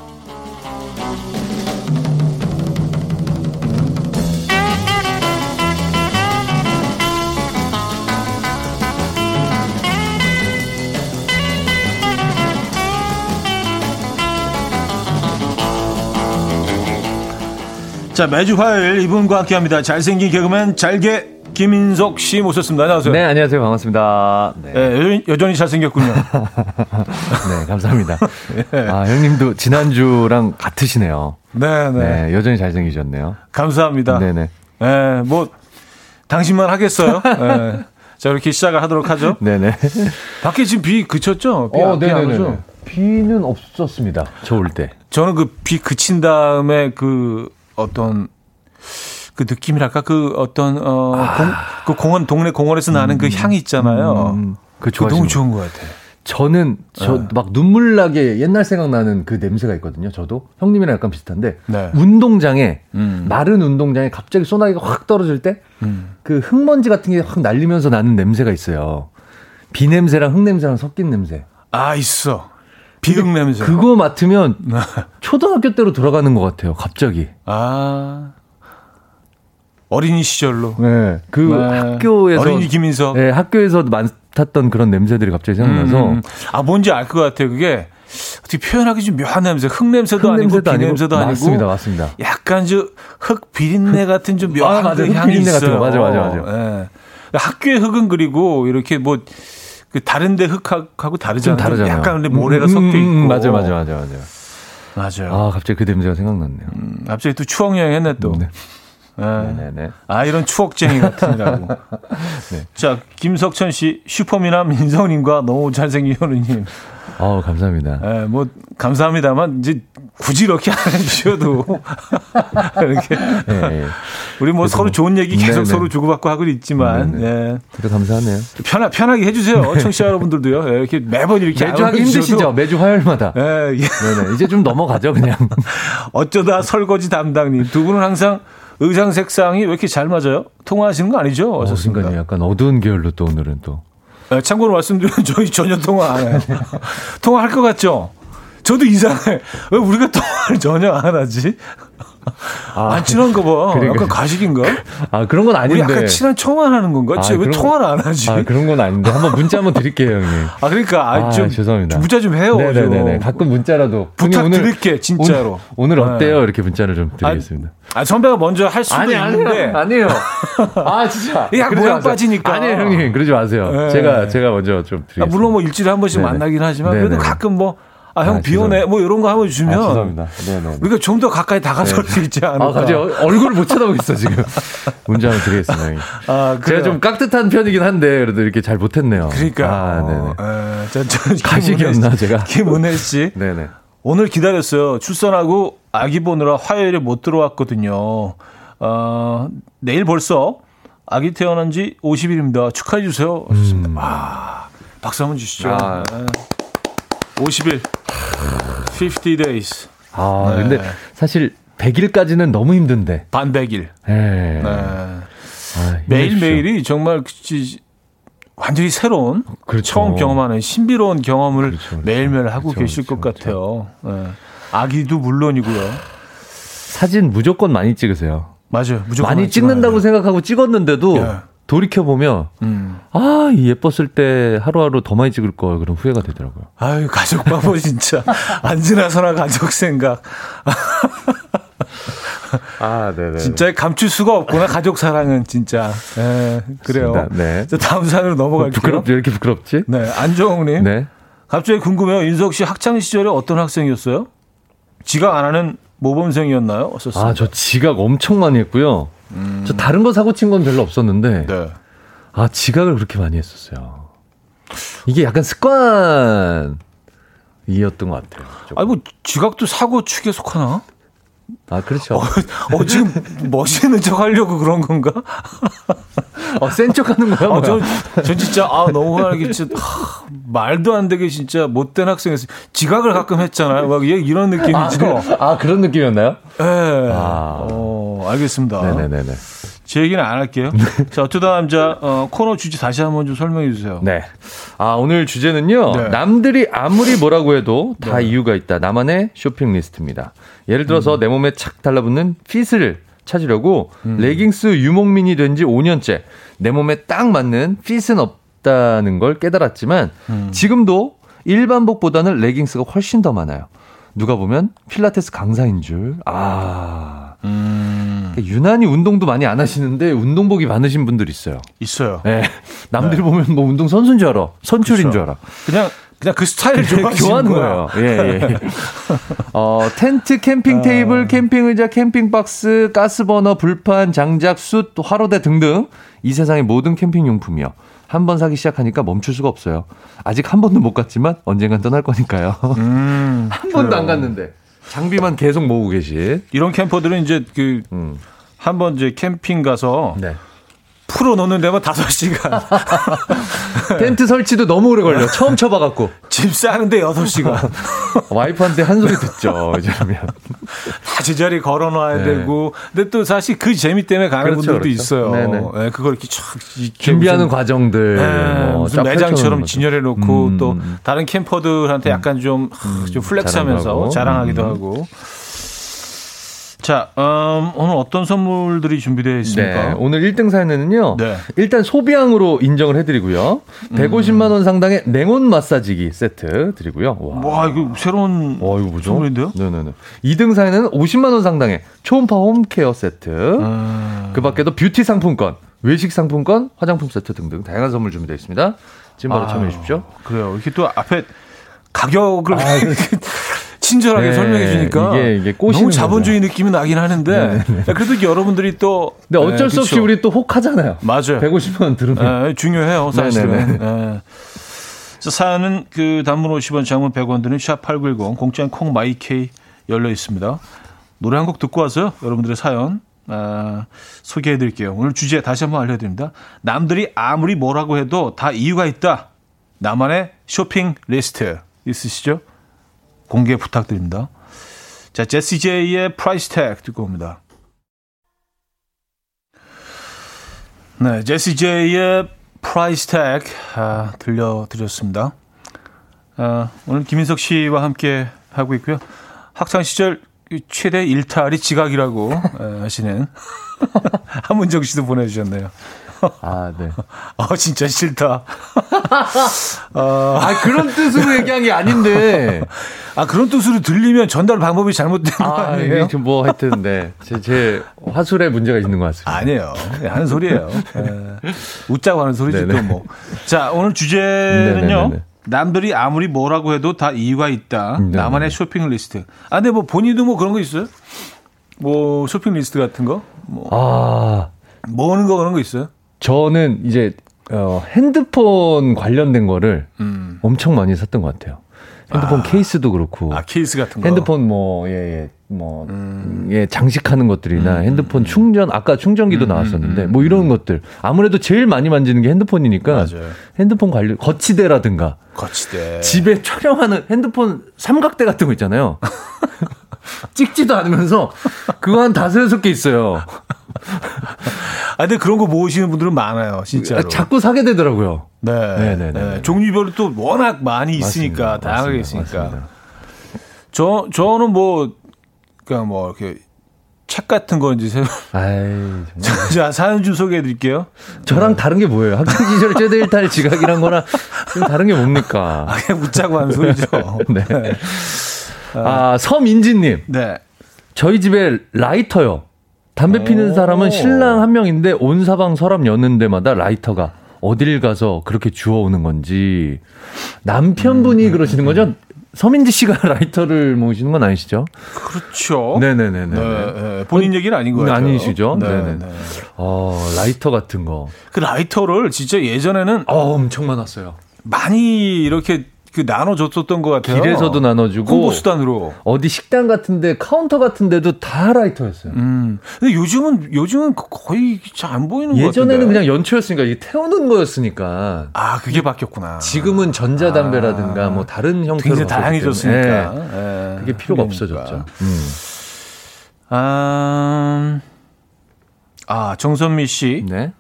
자, 매주 화요일 이분과 함께 합니다. 잘생긴 개그맨 잘게 김인석 씨 모셨습니다. 안녕하세요. 네, 안녕하세요. 반갑습니다. 네, 예, 여전히, 여전히 잘생겼군요. 네 감사합니다. 예. 아, 형님도 지난주랑 같으시네요. 네, 네. 네, 여전히 잘생기셨네요. 감사합니다. 네네. 예, 뭐, 당신만 하겠어요. 예. 자, 이렇게 시작을 하도록 하죠. 네 네. 밖에 지금 비 그쳤죠? 비, 어, 비안 네네네. 오죠? 비는 없었습니다. 저 올 때. 저는 그 비 그친 다음에 그 어떤 그 느낌이랄까 그 어떤 어 공, 그 공원 동네 공원에서 나는 그 향이 있잖아요. 음, 그그 너무 좋은 것 같아. 저는 저 네. 막 눈물 나게 옛날 생각나는 그 냄새가 있거든요. 저도 형님이랑 약간 비슷한데 네. 운동장에 음. 마른 운동장에 갑자기 소나기가 확 떨어질 때그 음. 흙먼지 같은 게 확 날리면서 나는 냄새가 있어요. 비 냄새랑 흙 냄새랑 섞인 냄새. 아 있어. 비흙 냄새. 그거 맡으면 초등학교 때로 돌아가는 것 같아요. 갑자기. 아 어린이 시절로. 네. 그 네. 학교에서 어린이 김인석. 네, 학교에서 맡았던 그런 냄새들이 갑자기 생각나서 음. 아 뭔지 알 것 같아요. 그게 어떻게 표현하기 좀 묘한 냄새. 흙 냄새도 흙 아니고 비 냄새도 아니고. 맞습니다, 맞습니다. 약간 저흙 비린내 같은 좀 묘한 아, 맞아요. 그흙 향이 비린내 같은 있어요. 거. 맞아, 맞아, 맞아. 예. 학교의 흙은 그리고 이렇게 뭐 그 다른데 흙하고 좀 다르잖아요. 다르잖아요. 약간 근데 모래가 음, 섞여 음, 있고. 음, 맞아, 맞아, 맞아, 맞아. 맞아요. 아, 갑자기 그 냄새가 생각났네요. 음, 갑자기 또 추억 여행 했네 또. 네. 예. 네네. 아 이런 추억쟁이 같으라고. 네. 자 김석천 씨 슈퍼미남 민성님과 너무 잘생긴 현우님. 아, 감사합니다. 예, 뭐 감사합니다만 이제 굳이 이렇게 안 해주셔도 이렇게 예, 예. 우리 뭐 서로 뭐- 좋은 얘기 계속. 서로 주고받고 하고 있지만 네네. 예. 감사하네요. 편하, 편하게 해주세요 청취자 여러분들도요 예, 이렇게 매번 이렇게 매주 하기 힘드시죠? 매주 화요일마다. 예, 예. 네네. 이제 좀 넘어가죠, 그냥. 어쩌다 설거지 담당님 두 분은 항상 의상 색상이 왜 이렇게 잘 맞아요? 통화하시는 거 아니죠? 어? 순간이 약간 어두운 계열로 또 오늘은 또. 예, 참고로 말씀드리면 저희 전혀 통화 안 해요. 통화할 것 같죠? 저도 이상해. 왜 우리가 통화를 전혀 안 하지? 아, 안 친한 거 봐. 그러니까. 약간 가식인가? 아, 그런 건 아닌데. 약간 친한 척만 하는 건가? 아, 그런 통화를 안 하지? 아, 그런 건 아닌데. 한번 문자 한번 드릴게요, 형님. 아, 그러니까 아, 아, 좀 죄송합니다. 문자 좀 해요. 네네네. 좀. 가끔 문자라도. 부탁드릴게 진짜로. 오늘, 오늘 어때요? 네. 이렇게 문자를 좀 드리겠습니다. 아 선배가 먼저 할 수도 있는데 아니에요. 아, 진짜. 그러지 모양. 빠지니까. 아니에요, 형님. 그러지 마세요. 네. 제가, 제가 먼저 좀 아, 드리겠습니다. 물론 뭐 일주일에 한 번씩 네네. 만나긴 하지만. 그래도 가끔 뭐 아 형 아, 비 오네 뭐 이런 거 한번 주면 아, 죄송합니다. 네네. 우리가 좀 더 가까이 다가설 수 있지 않을까? 아, 얼- 얼굴을 못 쳐다보고 있어, 지금. 한번 드리겠습니다. 아, 제가 그래요. 좀 깍듯한 편이긴 한데, 그래도 이렇게 잘 못했네요. 그러니까 아, 네네. 어, 에, 저, 저, 가식이었나, 제가? 김은혜 씨 네네. 오늘 기다렸어요. 출산하고 아기 보느라 화요일에 못 들어왔거든요. 어, 내일 벌써 아기 태어난 지 50일입니다. 축하해 주세요. 하셨습니다. 아, 박수 한번 주시죠. 음. 아. 네. 50일. 50 days. 아, 네. 근데 사실 100일까지는 너무 힘든데. 반백일. 예. 네. 아. 매일매일이 정말 완전히 새로운 그렇죠. 처음 경험하는 신비로운 경험을 그렇죠, 그렇죠. 매일매일 하고 그렇죠, 계실 것 그렇죠, 같아요. 네. 아기도 물론이고요. 사진 무조건 많이 찍으세요. 맞아요. 무조건 많이 많이 찍는다고. 생각하고 찍었는데도 예. 돌이켜 보면 음. 아, 이 예뻤을 때 하루하루 더 많이 찍을 걸 그런 후회가 되더라고요. 아유, 가족 바보 진짜. 안 지나서나 가족 생각. 아, 네네. 진짜 감출 수가 없구나, 가족 사랑은 진짜. 예, 그래요. 네. 자, 다음 사연으로 넘어갈게요. 부끄럽지? 왜 이렇게 부끄럽지? 네, 안정욱님. 네. 갑자기 궁금해요. 윤석 씨 학창 시절에 어떤 학생이었어요? 지각 안 하는 모범생이었나요? 어었어요 아, 저 지각 엄청 많이 했고요. 저 다른 거 사고 친 건 별로 없었는데, 네. 아, 지각을 그렇게 많이 했었어요. 이게 약간 습관이었던 것 같아요. 좀. 아니, 뭐, 지각도 사고 축에 속하나? 아, 그렇죠. 어, 지금 멋있는 척 하려고 그런 건가? 어, 센척 하는 거야? 아? 저, 저 진짜, 아, 너무 화나게 진짜, 하, 말도 안 되게 진짜 못된 학생이었어요. 지각을 가끔 했잖아요. 막얘 이런 아, 느낌이죠. 그, 아, 그런 느낌이었나요? 예. 아. 어, 알겠습니다. 네네네네. 제 얘기는 안 할게요. 자, 어쩌다 남자 어, 코너 주제 다시 한번 좀 설명해 주세요. 네. 아, 오늘 주제는요. 네. 남들이 아무리 뭐라고 해도 다 네. 이유가 있다. 나만의 쇼핑 리스트입니다. 예를 들어서 음. 내 몸에 착 달라붙는 fit을 찾으려고 레깅스 유목민이 된 지 5년째 내 몸에 딱 맞는 fit은 없다는 걸 깨달았지만 음. 지금도 일반복보다는 레깅스가 훨씬 더 많아요. 누가 보면 필라테스 강사인 줄. 아. 음, 유난히 운동도 많이 안 하시는데 운동복이 많으신 분들 있어요. 있어요. 예. 남들이 보면 뭐 운동 선수인 줄 알아. 선출인 그쵸. 줄 알아. 그냥 그냥 그 스타일 좋아하시는 좋아하는. 거예요. 예, 예. 어, 텐트, 캠핑 테이블, 캠핑 의자, 캠핑 박스, 가스버너, 불판, 장작, 숯, 또 화로대 등등 이 세상의 모든 캠핑 용품이요. 한 번 사기 시작하니까 멈출 수가 없어요. 아직 한 번도 못 갔지만 언젠간 떠날 거니까요. 음, 한 번도 안. 갔는데 장비만 계속 모으고 계신. 이런 캠퍼들은 이제 그 음. 한번 이제 캠핑 가서 네. 풀어 놓는 데만 다섯 시간 텐트 설치도 너무 오래 걸려. 처음 쳐봐갖고 집 싸는데 여섯 시간 와이프한테 한 소리 듣죠. 이러면. 다 제자리 걸어 놔야 네. 되고 근데 또 사실 그 재미 때문에 가는 그렇죠, 분들도 그렇죠. 있어요. 네네. 예, 그걸 이렇게 촥 준비하는 무슨 과정들. 예, 뭐 무슨 쫙 매장처럼. 진열해 놓고 음. 또 다른 캠퍼들한테 약간 좀, 좀 flex 하면서 자랑하고. 자랑하기도 음. 하고. 자, 음, 오늘 어떤 선물들이 준비되어 있습니까? 네, 오늘 1등 사연에는요. 네. 일단 소비량으로 인정을 해드리고요. 음. 150만 원 상당의 냉온 마사지기 세트 드리고요. 와, 와, 이거 새로운 와 이거 뭐죠? 선물인데요? 네네네. 2등 사연에는 50만 원 상당의 초음파 home care 세트. 음, 그 밖에도 뷰티 상품권, 외식 상품권, 화장품 세트 등등 다양한 선물 준비되어 있습니다. 지금 바로 아유, 참여해 주십시오. 그래요. 이렇게 또 앞에 가격을 아, 친절하게 네, 설명해 주니까 이게- 이게 너무 자본주의 느낌이 나긴 하는데 그래도 여러분들이 또 근데 어쩔 네, 수 없이 그쵸. 우리 또 혹하잖아요. 맞아요. 150만 원 들으면. 예, 중요해요, 사실은. 네네네. 예. 자, 사연은 그 단문 50원, 장문 100원 드는 샵8910 공짜인 콩 마이케이 열려 있습니다. 노래 한 곡 듣고 와서요. 여러분들의 사연 아, 소개해 드릴게요. 오늘 주제 다시 한번 알려 드립니다. 남들이 아무리 뭐라고 해도 다 이유가 있다. 나만의 쇼핑 리스트 있으시죠? 공개 부탁드립니다. 자, 제시 제이의 Price Tag 듣고 옵니다. 네, 제시 제이의 Price Tag 아, 들려드렸습니다. 아, 오늘 김인석 씨와 함께 하고 있고요. 학창 시절 그 최대 일탈이 지각이라고 에, 하시는 한문정 씨도 보내주셨네요. 아, 네. 아 진짜 싫다. 어, 아, 그런 뜻으로 얘기한 게 아닌데. 아 그런 뜻으로 들리면 전달 방법이 잘못된 거 아, 아니에요? 이게 좀뭐 하여튼 네. 제, 제 화술에 문제가 있는 것 같습니다. 아니에요. 그냥 하는 소리예요. 에, 웃자고 하는 소리지 네네. 또 뭐. 자 오늘 주제는요. 네네네네. 남들이 아무리 뭐라고 해도 다 이유가 있다. 네네. 나만의 쇼핑 리스트. 아 근데 뭐 본인도 뭐 그런 거 있어요? 뭐 쇼핑 리스트 같은 거? 뭐 아, 모으는 거 그런 거 있어요? 저는 이제 어, 핸드폰 관련된 거를 음. 엄청 많이 샀던 것 같아요. 핸드폰 케이스도 그렇고 아 케이스 같은 거. 핸드폰 뭐 예, 예, 뭐 음. 예, 장식하는 것들이나 핸드폰 충전 아까 충전기도 나왔었는데 뭐 이런 것들 아무래도 제일 많이 만지는 게 핸드폰이니까 맞아요. 핸드폰 관련 거치대라든가 거치대. 집에 촬영하는 핸드폰 삼각대 같은 거 있잖아요. 찍지도 않으면서 그거 한 다섯 여섯 개 있어요. 아 근데 그런 거 모으시는 분들은 많아요, 진짜로. 아, 자꾸 사게 되더라고요. 네. 네네네. 네. 종류별로 또 워낙 많이 있으니까 맞습니다. 다양하게. 있으니까. 맞습니다. 저 저는 뭐 그냥 뭐 이렇게 책 같은 거 이제 정말. 자 사연 좀 소개해 드릴게요. 저랑 다른 게 뭐예요? 학창 시절 최대 일탈 지각이란 거랑 좀 다른 게 뭡니까? 아 그냥 웃자고 하는 소리죠. 네. 아, 서민지님. 네. 저희 집에 라이터요. 담배 피는 오. 사람은 신랑 한 명인데 온 사방 서랍 여는 데마다 라이터가 어딜 가서 그렇게 주워오는 건지 남편분이 음. 그러시는 거죠? 서민지 씨가 라이터를 모으시는 건 아니시죠? 그렇죠. 네네네네. 네, 네. 본인 얘기는 아닌 것 네, 같아요. 아니시죠? 네, 네네. 네. 어, 라이터 같은 거. 그 라이터를 진짜 예전에는 어, 엄청 많았어요. 많이 이렇게 그 나눠줬었던 것 같아요. 길에서도 나눠주고 홍보 수단으로. 어디 식당 같은데 카운터 같은데도 다 라이터였어요. 음. 근데 요즘은 요즘은 거의 잘 안 보이는 것 같은데. 예전에는 그냥 연초였으니까 이게 태우는 거였으니까 아 그게 바뀌었구나. 지금은 전자담배라든가 아. 뭐 다른 형태로 굉장히 다양해졌으니까 때문에 예, 그게 필요가 그러니까. 없어졌죠. 음. 아, 아, 정선미 씨. 네.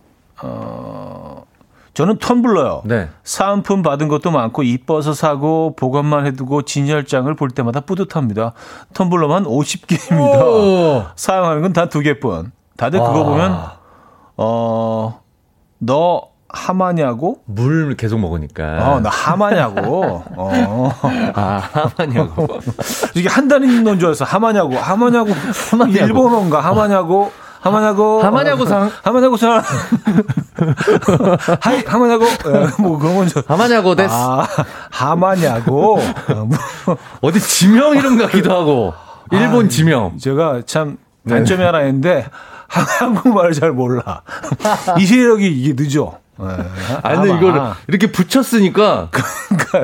저는 텀블러요. 네. 사은품 받은 것도 많고 이뻐서 사고 보관만 해두고 진열장을 볼 때마다 뿌듯합니다. 텀블러만 50개입니다. 오. 사용하는 건 단 두 개뿐. 다들 그거 와. 보면 어, 너 하마냐고? 물 계속 먹으니까. 어, 나 하마냐고. 어. 아, 하마냐고. 이게 한 단인 건줄 알았어. 하마냐고. 하마냐고. 하마냐고. 일본어인가? 하마냐고. 하마냐고. 하마냐고 さん. 하마냐고 さん. はい, 하마냐고. 예, 뭐 그런 건 줄. 하마냐고 です. 아, 하마냐고. 어, 뭐. 어디 지명 이름 같기도 하고. 일본 아, 지명. 제가 참 단점이 하나 있는데 한- 한국말을 잘 몰라. 이해력이 이게 늦어. 예. 아니, 근데. 이거를 이렇게 붙였으니까.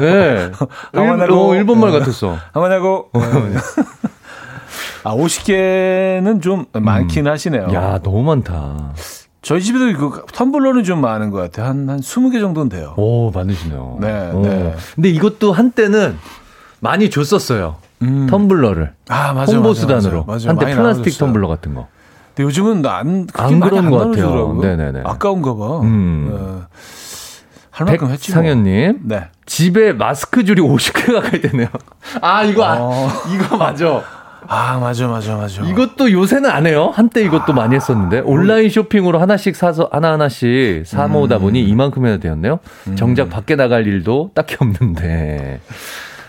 네. 하마냐고. 일, 어, 일본말 예. 같았어. 하마냐고. 예. 아, 50개는 좀 많긴 하시네요. 음. 야, 너무 많다. 저희 집에도 그 텀블러는 좀 많은 것 같아요. 한, 한 20개 정도는 돼요. 오, 많으시네요. 네, 오. 네. 근데 이것도 한때는 많이 줬었어요. 텀블러를. 아, 맞아요. 홍보 맞아요, 수단으로. 맞아요. 맞아요. 한때 플라스틱 나눠줬어요. 텀블러 같은 거. 근데 요즘은 안, 안 그런 안것 같아요. 네네네. 아까운가 봐. 음. 예. 할 만큼 했지. 뭐. 백상현님. 네. 집에 마스크 줄이 50개 가까이 되네요. 아, 이거, 아, 어. 이거 맞아. 아, 맞아, 맞아, 맞아. 이것도 요새는 안 해요. 한때 이것도 많이 했었는데 온라인 쇼핑으로 하나씩 사서 하나 하나씩 사 모으다 보니 이만큼이나 되었네요. 정작 밖에 나갈 일도 딱히 없는데.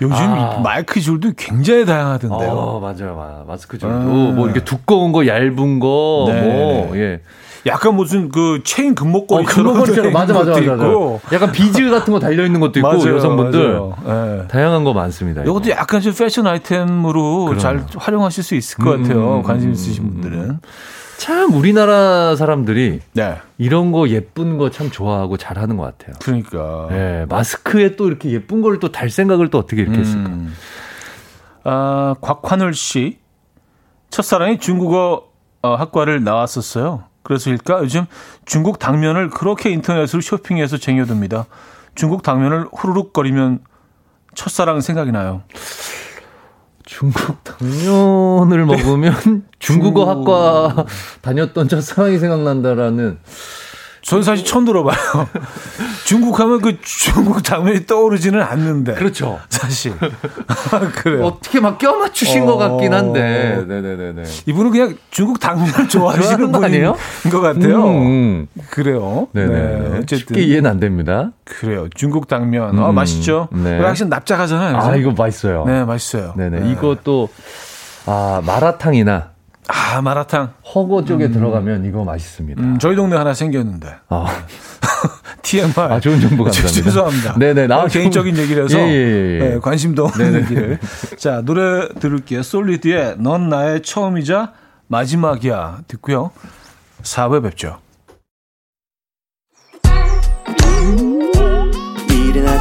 요즘 아. 이 마이크 줄도 굉장히 다양하던데요. 어, 맞아요. 마- 마스크 줄도 아. 뭐 이렇게 두꺼운 거, 얇은 거, 네, 뭐 네. 예. 약간 무슨 그 체인 금목걸이처럼 금목걸이처럼 맞아 맞아 맞아. 맞아. 약간 비즈 같은 거 달려 있는 것도 있고 맞아요, 여성분들 맞아요. 예. 다양한 거 많습니다. 이거. 이것도 약간 좀 패션 아이템으로 그럼요. 잘 활용하실 수 있을 것 음, 같아요. 음, 관심 음, 있으신 음, 분들은. 참 우리나라 사람들이 네. 이런 거 예쁜 거 참 좋아하고 잘하는 것 같아요. 그러니까. 예, 마스크에 또 이렇게 예쁜 걸 또 달 생각을 또 어떻게 이렇게 했을까? 음. 아, 곽환울 씨. 첫사랑이 중국어 어, 학과를 나왔었어요. 그래서일까 요즘 중국 당면을 그렇게 인터넷으로 쇼핑해서 쟁여둡니다. 중국 당면을 후루룩거리면 첫사랑 생각이 나요. 중국 당면을 먹으면 중국어 중국. 학과 다녔던 첫사랑이 생각난다라는 저는 사실 처음 들어봐요. 중국 하면 그 중국 당면이 떠오르지는 않는데. 그렇죠. 사실. 그래요. 어떻게 막 껴맞추신 어. 것 같긴 한데. 네네네네. 이분은 그냥 중국 당면을 좋아하시는 거 아니에요? 것 같아요. 음, 그래요. 네네. 네, 어쨌든 쉽게 이해는 안 됩니다. 그래요. 중국 당면. 아, 음, 맛있죠? 네. 확실히 납작하잖아요. 아, 그래서? 이거 맛있어요. 네, 맛있어요. 네네. 이것도, 아, 마라탕이나 아, 마라탕. 허거 쪽에 들어가면 이거 맛있습니다. 음, 저희 동네 하나 생겼는데. 아, TMI. 아, 좋은 정보 감사합니다. 죄송합니다. 네네. 나 아, 개인적인 얘기라서. 예, 예, 예. 네, 관심도 없는 네네. 얘기를. 자, 노래 들을게요. 솔리드의 넌 나의 처음이자 마지막이야. 듣고요. 4부에 뵙죠.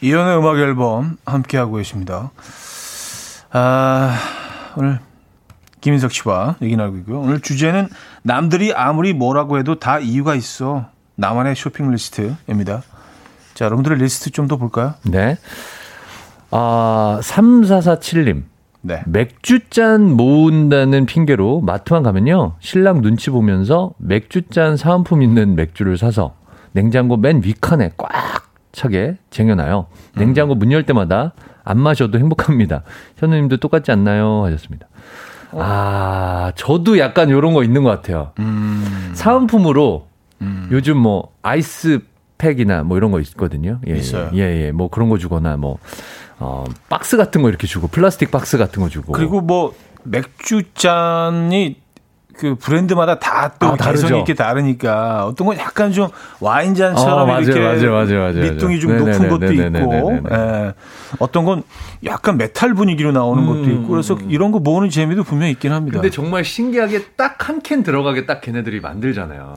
이현우의 음악 앨범 함께하고 계십니다. 아, 오늘 김인석 씨와 얘기 나누고 있고요. 오늘 주제는 남들이 아무리 뭐라고 해도 다 이유가 있어. 나만의 쇼핑 리스트입니다. 자, 여러분들의 리스트 좀 더 볼까요? 네. 아, 3447님. 네. 맥주잔 모은다는 핑계로 마트만 가면요. 신랑 눈치 보면서 맥주잔 사은품 있는 맥주를 사서 냉장고 맨 위칸에 꽉 차게 쟁여놔요. 냉장고 문 열 때마다 안 마셔도 행복합니다. 현우님도 똑같지 않나요? 하셨습니다. 아, 저도 약간 요런 거 있는 것 같아요. 음, 사은품으로 요즘 뭐 아이스 팩이나 뭐 이런 거 있거든요. 예, 있어요. 예, 예. 뭐 그런 거 주거나 뭐, 어, 박스 같은 거 이렇게 주고 플라스틱 박스 같은 거 주고. 그리고 뭐 맥주잔이 그 브랜드마다 다 또 아. 개성이 있게 다르니까 어떤 건 약간 좀 와인잔처럼 어, 맞아요, 이렇게 맞아요, 맞아요, 맞아요, 밑둥이 좀 맞아요. 높은 네네네, 것도 네네네, 있고 네네네. 예. 어떤 건 약간 메탈 분위기로 나오는 것도 음, 있고 그래서 이런 거 모으는 재미도 분명히 있긴 합니다. 근데 정말 신기하게 딱 한 캔 들어가게 딱 걔네들이 만들잖아요.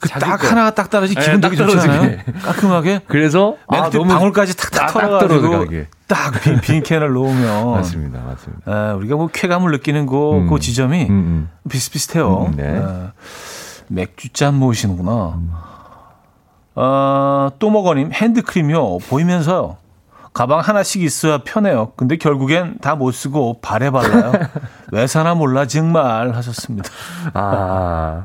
그 자기 딱딱 떨어지 네, 기분 딱 되게 좋잖아요. 떨어지게. 깔끔하게. 그래서 맨 아, 방울까지 탁탁 딱 털어가지고. 딱 빈 빈 캔을 놓으면 맞습니다, 맞습니다. 에, 우리가 뭐 쾌감을 느끼는 그, 음. 그 지점이 음, 음. 비슷비슷해요. 음, 네. 에, 맥주잔 모으시는구나. 음. 아, 또 먹어님 핸드크림이요. 보이면서요. 가방 하나씩 있어야 편해요. 근데 결국엔 다 못 쓰고 발에 발라요. 왜 사나 몰라 정말 하셨습니다. 아.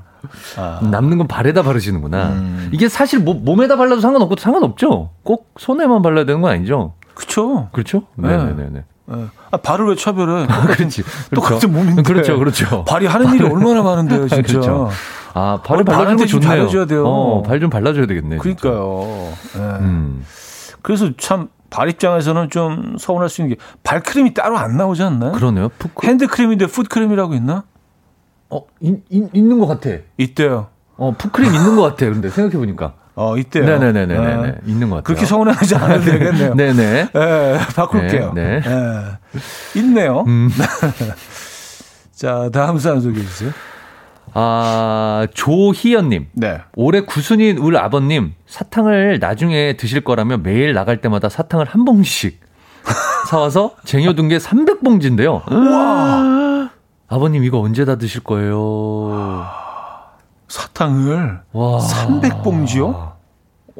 남는 건 발에다 바르시는구나. 음. 이게 사실 뭐, 몸에다 발라도 상관없고 상관없죠. 꼭 손에만 발라야 되는 건 아니죠. 그쵸? 그렇죠? 네. 네 네네. 예. 아, 발을 왜 차별해? 그렇지. 똑같은 몸인데. 그렇죠, 그렇죠. 발이 하는 일이 얼마나 많은데요, 진짜. 그렇죠. 아, 발을 발라주는 거좀 좋네요. 발라줘야 돼요. 어, 발 좀 발라줘야 되겠네. 그러니까요. 예. 음. 그래서 참 발 입장에서는 좀 서운할 수 있는 게 발크림이 따로 안 나오지 않나요? 그러네요. 푸크. 핸드크림인데 푸드크림이라고 있나? 어, 있, 있, 있는 것 같아. 있대요. 어, 푸크림 있는 것 같아. 근데 생각해 보니까. 어, 있대요. 네네네네네. 예. 있는 것 같아요. 그렇게 서운하지 않아도 되겠네요. 네네. 예, 바꿀게요. 네, 네. 예. 있네요. 음. 자, 다음 사연 소개해 주세요. 아, 조희연님. 네. 올해 구순인 울 아버님 사탕을 나중에 드실 거라면 매일 나갈 때마다 사탕을 한 봉지씩 사와서 쟁여둔 게 300봉지인데요. 아버님 이거 언제 다 드실 거예요? 사탕을 와. 300봉지요?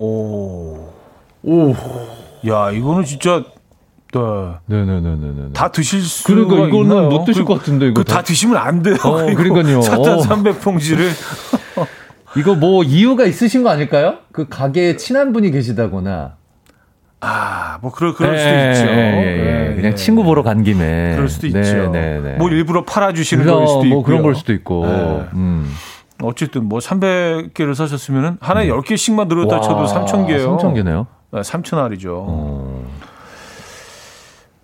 오. 오. 야, 이거는 진짜 네. 네네네네네. 다 드실 수가 그러니까 이거는 있나요? 못 드실 그리고 것 같은데 이거 다 다- 드시면 안 돼요. 어, 그러니까요. 어. 300봉지를 이거 뭐 이유가 있으신 거 아닐까요? 그 가게에 친한 분이 계시다거나. 아, 뭐 그럴 그럴 예, 수도 있죠. 예, 예. 예, 그냥 예. 친구 보러 간 김에. 그럴 수도 네, 있죠. 네, 네. 뭐 일부러 팔아 주시는 그래서 거일 수도 있고. 뭐 그런 걸 수도 있고. 네. 음. 어쨌든 뭐 300개를 사셨으면은 하나에 10개씩만 들었다 쳐도 3,000개예요. 3,000개네요. 네, 3,000알이죠. 어.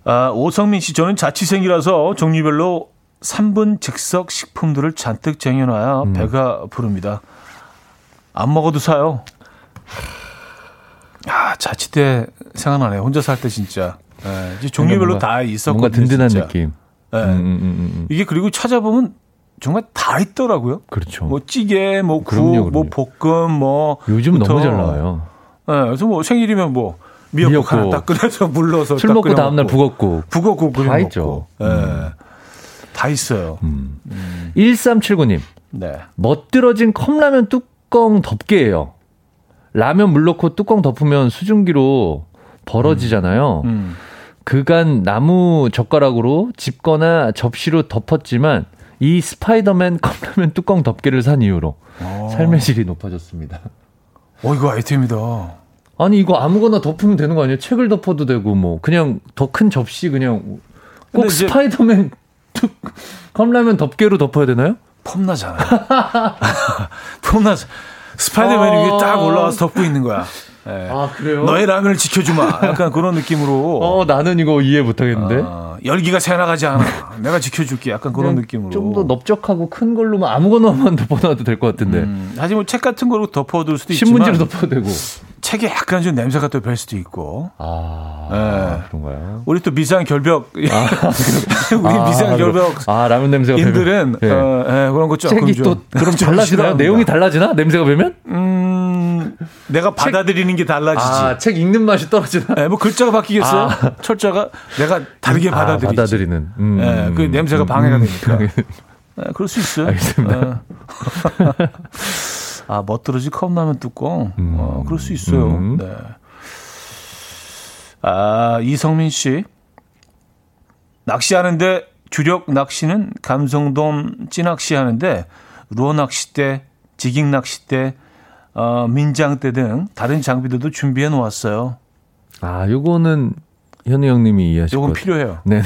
아, 오성민 씨, 저는 자취생이라서 종류별로 3분 즉석 식품들을 잔뜩 쟁여놔야 음. 배가 부릅니다. 안 먹어도 사요. 아, 자취 때 생각나네요. 혼자 살 때 진짜. 예, 이제 종류별로 뭔가- 다 있었거든요. 뭔가 든든한 진짜. 느낌. 예. 음, 음, 음, 음. 이게 그리고 찾아보면 정말 다 있더라고요. 그렇죠. 뭐 찌개, 뭐 국, 그럼요, 뭐 볶음, 뭐 요즘 너무. 잘 나와요. 예, 그래서 뭐 생일이면 뭐 미역국, 미역국. 하나 딱 끓여서 물러서 술딱 먹고 다음날 먹고. 북었고. 북어국 끓여 다 먹고. 있죠. 예. 음. 다 있어요. 음. 1379님. 네. 멋들어진 컵라면 뚜껑 덮개예요. 라면 물 넣고 뚜껑 덮으면 수증기로 벌어지잖아요. 음. 그간 나무 젓가락으로 집거나 접시로 덮었지만 이 스파이더맨 컵라면 뚜껑 덮개를 산 이후로 어. 삶의 질이 높아졌습니다. 어, 이거 아이템이다. 아니 이거 아무거나 덮으면 되는 거 아니에요? 책을 덮어도 되고 뭐 그냥 더 큰 접시 그냥 꼭 이제- 스파이더맨 뚜- 컵라면 덮개로 덮어야 되나요? 폼나잖아. 폼나. 스파이더맨이 어. 위에 딱 올라와서 덮고 있는 거야. 예. 아 그래요? 너의 라면을 지켜주마. 약간 그런 느낌으로. 어 나는 이거 이해 못하겠는데. 아, 열기가 새나가지 않아. 내가 지켜줄게. 약간 그런 느낌으로. 좀 더 넓적하고 큰 걸로만 아무거나만 덮어놔도 될 것 같은데. 음, 사실 뭐책 같은 거로 덮어둘 수도 신문지로 있지만 덮어도 되고. 책에 약간 좀 냄새가 또 별 수도 있고. 아, 네. 그런가요? 우리 또 미상 결벽 우리 아, 미상 결벽 아 라면 냄새가 인들은 배면- 예. 어, 예, 그런 거 조금 책이 좀, 또 그럼? 싫어합니다. 내용이 달라지나? 냄새가 배면? 음, 내가 받아들이는 게 달라지지. 아, 책 읽는 맛이 떨어지나? 예, 뭐 글자가 바뀌겠어요? 아. 철자가 내가 다르게 아, 받아들이지. 받아들이는. 음, 예, 그 음, 냄새가 음, 방해가 음. 되니까. 예, 그럴 수 있어요. 알겠습니다. 예. 아, 멋들어지 컵라면 뚜껑. 어, 그럴 수 있어요. 음. 네. 아, 이성민 씨. 낚시하는데 주력 낚시는 감성돔 찌낚시 하는데 루어 낚싯대, 지깅 낚싯대, 어, 민장대 등 다른 장비들도 준비해 놓았어요. 아, 요거는 현우 형님이 이해하실 요건. 필요해요. 네.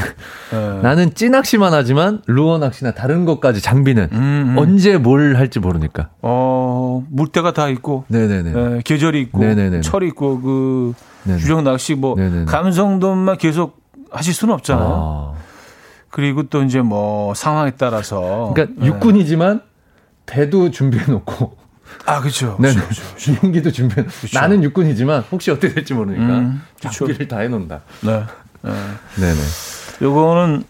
예. 나는 찌낚시만 하지만 루어 낚시나 다른 것까지 장비는 음, 음. 언제 뭘 할지 모르니까. 어, 물때가 다 있고, 네네네. 예, 계절이 있고, 네네네. 철이 있고, 그, 네네. 주력 낚시 뭐, 네네네. 감성돔만 계속 하실 수는 없잖아요. 아. 그리고 또 이제 뭐, 상황에 따라서. 그러니까 예. 육군이지만 배도 준비해 놓고 아, 그렇죠. 네. 그렇죠. 비행기도 준비해 나는 육군이지만 혹시 어떻게 될지 모르니까 음, 그쵸. 장비를 다 해놓는다. 네. 네. 네 네. 요거는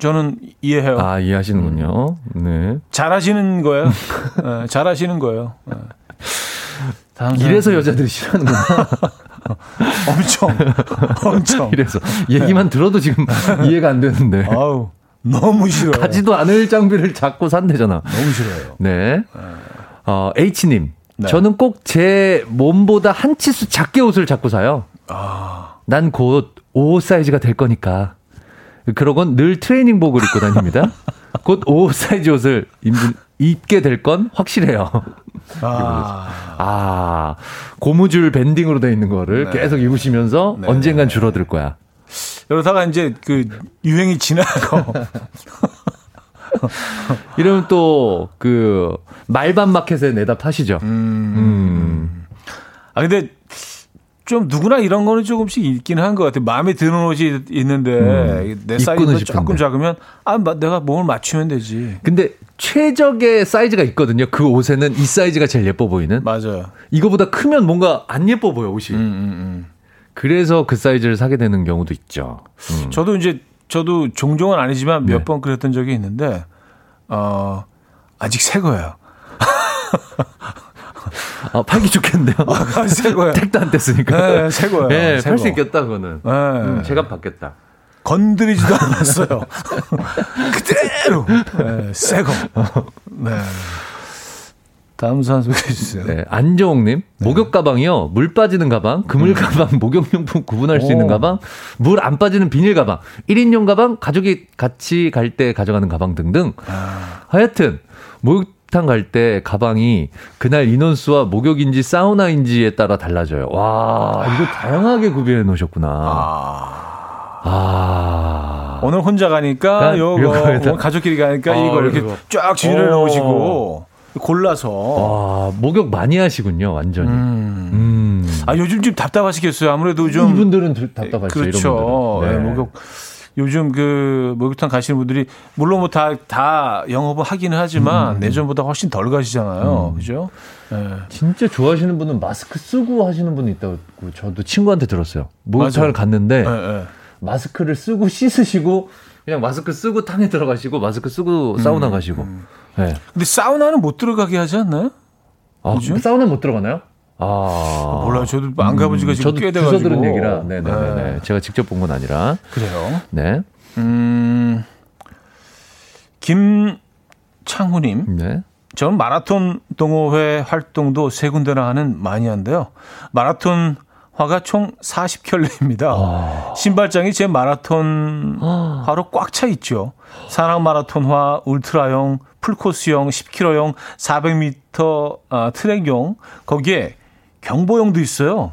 저는 이해해요. 아 이해하시는군요. 네. 잘하시는 거예요. 예, 잘하시는 거예요. 예. 다음 이래서. 여자들이 싫어하는구나. 엄청 엄청. 이래서 얘기만 들어도 지금 이해가 안 되는데 아우 너무 싫어요. 가지도 않을 장비를 자꾸 산대잖아. 너무 싫어요. 네. 어, H님. 네. 저는 꼭 제 몸보다 한 치수 작게 옷을 자꾸 사요. 아. 난 곧 5 사이즈가 될 거니까. 그러곤 늘 트레이닝복을 입고 다닙니다. 곧 5 사이즈 옷을 입, 입게 될 건 확실해요. 아, 아, 고무줄 밴딩으로 돼 있는 거를 네. 계속 입으시면서 네. 언젠간 줄어들 거야. 이러다가 이제 그 유행이 지나고 이러면 또 그 말반 마켓에 내다 파시죠. 음. 아 근데 좀 누구나 이런 거는 조금씩 있긴 한 것 같아요. 마음에 드는 옷이 있는데 음. 내 사이즈가. 조금 작으면 아 마- 내가 몸을 맞추면 되지. 근데 최적의 사이즈가 있거든요. 그 옷에는 이 사이즈가 제일 예뻐 보이는. 맞아요. 이거보다 크면 뭔가 안 예뻐 보여 옷이. 음, 음, 음. 그래서 그 사이즈를 사게 되는 경우도 있죠. 음. 저도 이제 저도 종종은 아니지만 몇 네. 번 그랬던 적이 있는데 어 아직 새 거예요. 아, 팔기 좋겠는데요. 아, 새 거예요. 택도 안 뗐으니까. 네, 새 거예요. 네, 새팔수 거. 있겠다 그거는. 네. 음, 제가 받겠다. 건드리지도 않았어요. 그대로 네, 새 거. 네. 다음 사연 소개해 주세요. 네, 안정욱님 목욕 가방이요. 물 빠지는 가방, 그물 가방, 목욕용품 구분할 수 있는 오. 가방, 물 안 빠지는 비닐 가방, 1인용 가방, 가족이 같이 갈 때 가져가는 가방 등등. 하여튼 목욕탕 갈 때 가방이 그날 인원수와 목욕인지 사우나인지에 따라 달라져요. 와, 이거 다양하게 구비해 놓으셨구나. 아. 오늘 혼자 가니까 아, 요거. 오늘 가족끼리 가니까 아, 이거 이렇게. 쫙 오. 놓으시고 골라서 와, 목욕 많이 하시군요, 완전히. 음. 음. 아 요즘 좀 답답하시겠어요. 아무래도 좀 이분들은 들- 답답하죠. 그렇죠. 네, 분들은. 목욕 요즘 그 목욕탕 가시는 분들이 물론 뭐 다 다 영업을 하기는 하지만 음. 예전보다 훨씬 덜 가시잖아요. 그죠? 네. 진짜 좋아하시는 분은 마스크 쓰고 하시는 분이 있다고 저도 친구한테 들었어요. 목욕탕을. 갔는데 네, 네. 마스크를 쓰고 씻으시고 그냥 마스크 쓰고 탕에 들어가시고 마스크 쓰고 사우나 가시고. 네. 근데 사우나는 못 들어가게 하지 않나요? 아, 그죠? 사우나 못 들어가나요? 아. 몰라요. 저도 안 가본 지가 지금 저도 꽤 주워 돼가지고. 들은 얘기라. 네네네. 네. 제가 직접 본 건 아니라. 그래요. 네. 음, 김창후님. 네. 저는 마라톤 동호회 활동도 세 군데나 하는 마니아인데요. 마라톤 화가 총 40켤레입니다. 신발장이 제 마라톤 화로 꽉 차 있죠. 산악 마라톤화, 울트라용, 풀코스용, 10km용, 400m 아, 트랙용, 거기에 경보용도 있어요.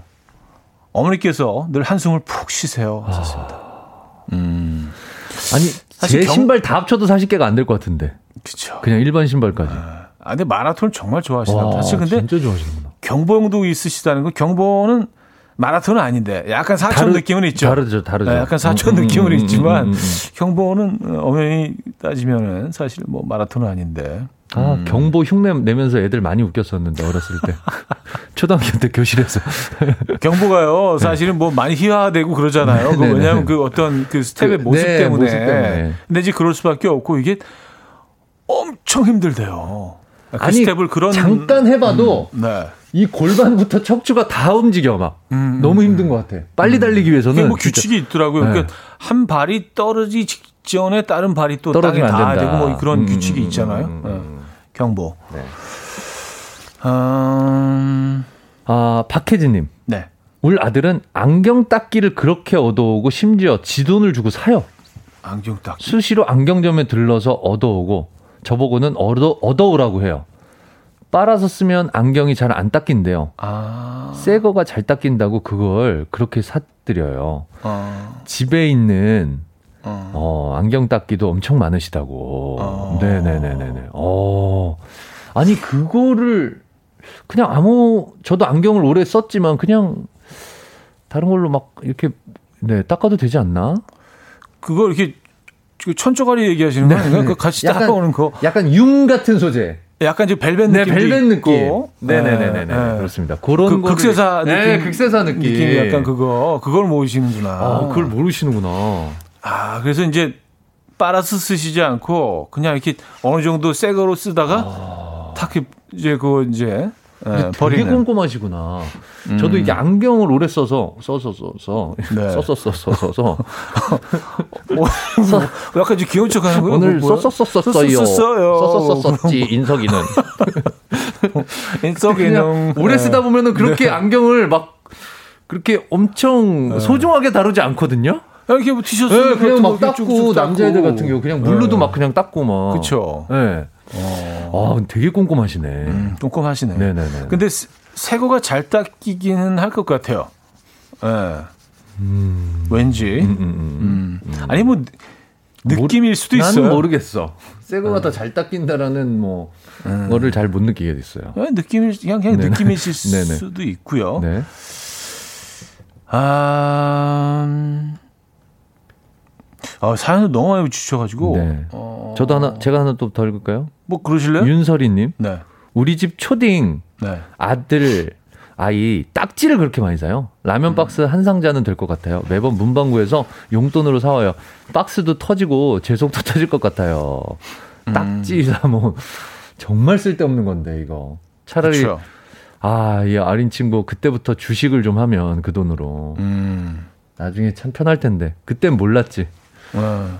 어머니께서 늘 한숨을 푹 쉬세요. 하셨습니다. 아니, 사실 제 경- 신발 다 합쳐도 40개가 안 될 것 같은데. 그렇죠. 그냥 일반 신발까지. 아, 근데 마라톤을 정말 좋아하시나 봐. 사실 근데 진짜 좋아하시는구나. 경보용도 있으시다는 거 경보는 마라톤은 아닌데 약간 사촌 다르- 느낌은 있죠. 다르죠, 다르죠. 네, 약간 사촌 음, 음, 느낌은 음, 있지만 음, 음, 음. 경보는 엄연히 따지면은 사실 뭐 마라톤은 아닌데. 아, 경보 흉내 내면서 애들 많이 웃겼었는데, 어렸을 때. 초등학교 때 교실에서. 경보가요 사실은 뭐 많이 희화되고 그러잖아요. 그 네, 네, 왜냐하면 네. 그 어떤 그 스텝의 그, 모습, 네, 때문에. 모습 때문에. 근데 이제 그럴 수밖에 없고 이게 엄청 힘들대요. 그 아니, 스텝을 그런 잠깐 해봐도 네. 이 골반부터 척추가 다 움직여, 막. 음, 너무 힘든 것 같아. 빨리 달리기 위해서는. 뭐 진짜 규칙이 있더라고요. 네. 그러니까 한 발이 떨어지기 직전에 다른 발이 또 땅에 닿아야 된다. 되고 뭐 그런 음, 규칙이 음, 있잖아요. 음, 음, 음. 네. 경보. 네. 음, 아, 박혜진님. 네. 우리 아들은 안경 닦기를 그렇게 얻어오고 심지어 지 돈을 주고 사요. 안경 딱. 수시로 안경점에 들러서 얻어오고 저보고는 얻어, 얻어오라고 해요. 빨아서 쓰면 안경이 잘 안 닦인대요. 아. 새 거가 잘 닦인다고 그걸 그렇게 사드려요. 어. 집에 있는 어. 어, 안경 닦기도 엄청 많으시다고. 어. 네네네네네. 어. 아니, 그거를 그냥 아무, 저도 안경을 오래 썼지만 그냥 다른 걸로 막 이렇게 네, 닦아도 되지 않나? 그거 이렇게 그 천조가리 얘기하시는 거 아닌가요? 그 같이 네. 약간- 닦아오는 거. 약간 융 같은 소재. 약간 이제 벨벳 네, 느낌도 벨벳 느낌. 네네네네. 네, 그렇습니다. 그런 그 거를- 극세사 느낌. 네, 극세사 느낌. 느낌이 약간 그거. 그걸 모으시는구나. 아, 그걸 모르시는구나. 아, 그래서 이제 빨아서 쓰시지 않고 그냥 이렇게 어느 정도 새 거로 쓰다가 아. 탁 이제 그 이제 예, 되게 버리는. 꼼꼼하시구나. 음. 저도 이게 안경을 오래 써서 써서 써서 네. 써서 써서 써서 뭐, 약간 좀 귀여운 척 하는 거예요? 오늘 뭐, 뭐야? 썼었었어요. 썼었어요. 썼었었지 인석이는. 인석이는 그냥 오래 쓰다 보면은 그렇게 안경을 막 그렇게 엄청 소중하게 다루지 않거든요. 이렇게 뭐 티셔츠 네, 그냥 막거 닦고 남자애들. 같은 경우 그냥 물로도 네. 막 그냥 닦고 막. 그쵸. 네. 아, 되게 꼼꼼하시네. 음, 꼼꼼하시네. 네네네. 근데 새- 새거가 잘 닦이기는 할 것 같아요. 예. 왠지. 음, 음, 음. 아니 뭐 느낌일 수도 있어요. 나는 모르겠어. 새 거가 더 잘 닦인다라는 뭐 거를 잘 못 느끼게 됐어요. 예, 느낌일 그냥 그냥 네네. 느낌이실 네네. 수도 있고요. 네. 아, 음, 아 사연을 너무 많이 주셔가지고. 네. 어, 저도 하나 제가 하나 또 더 읽을까요? 뭐 그러실래요? 윤설이님, 네. 우리 집 초딩 네. 아들 아이 딱지를 그렇게 많이 사요. 라면 박스 한 상자는 될 것 같아요. 매번 문방구에서 용돈으로 사와요. 박스도 터지고 제 속도 터질 것 같아요. 딱지 사뭐 정말 쓸데없는 건데 이거. 차라리. 아, 이 어린 친구 그때부터 주식을 좀 하면 그 돈으로 음. 나중에 참 편할 텐데 그땐 몰랐지. 어.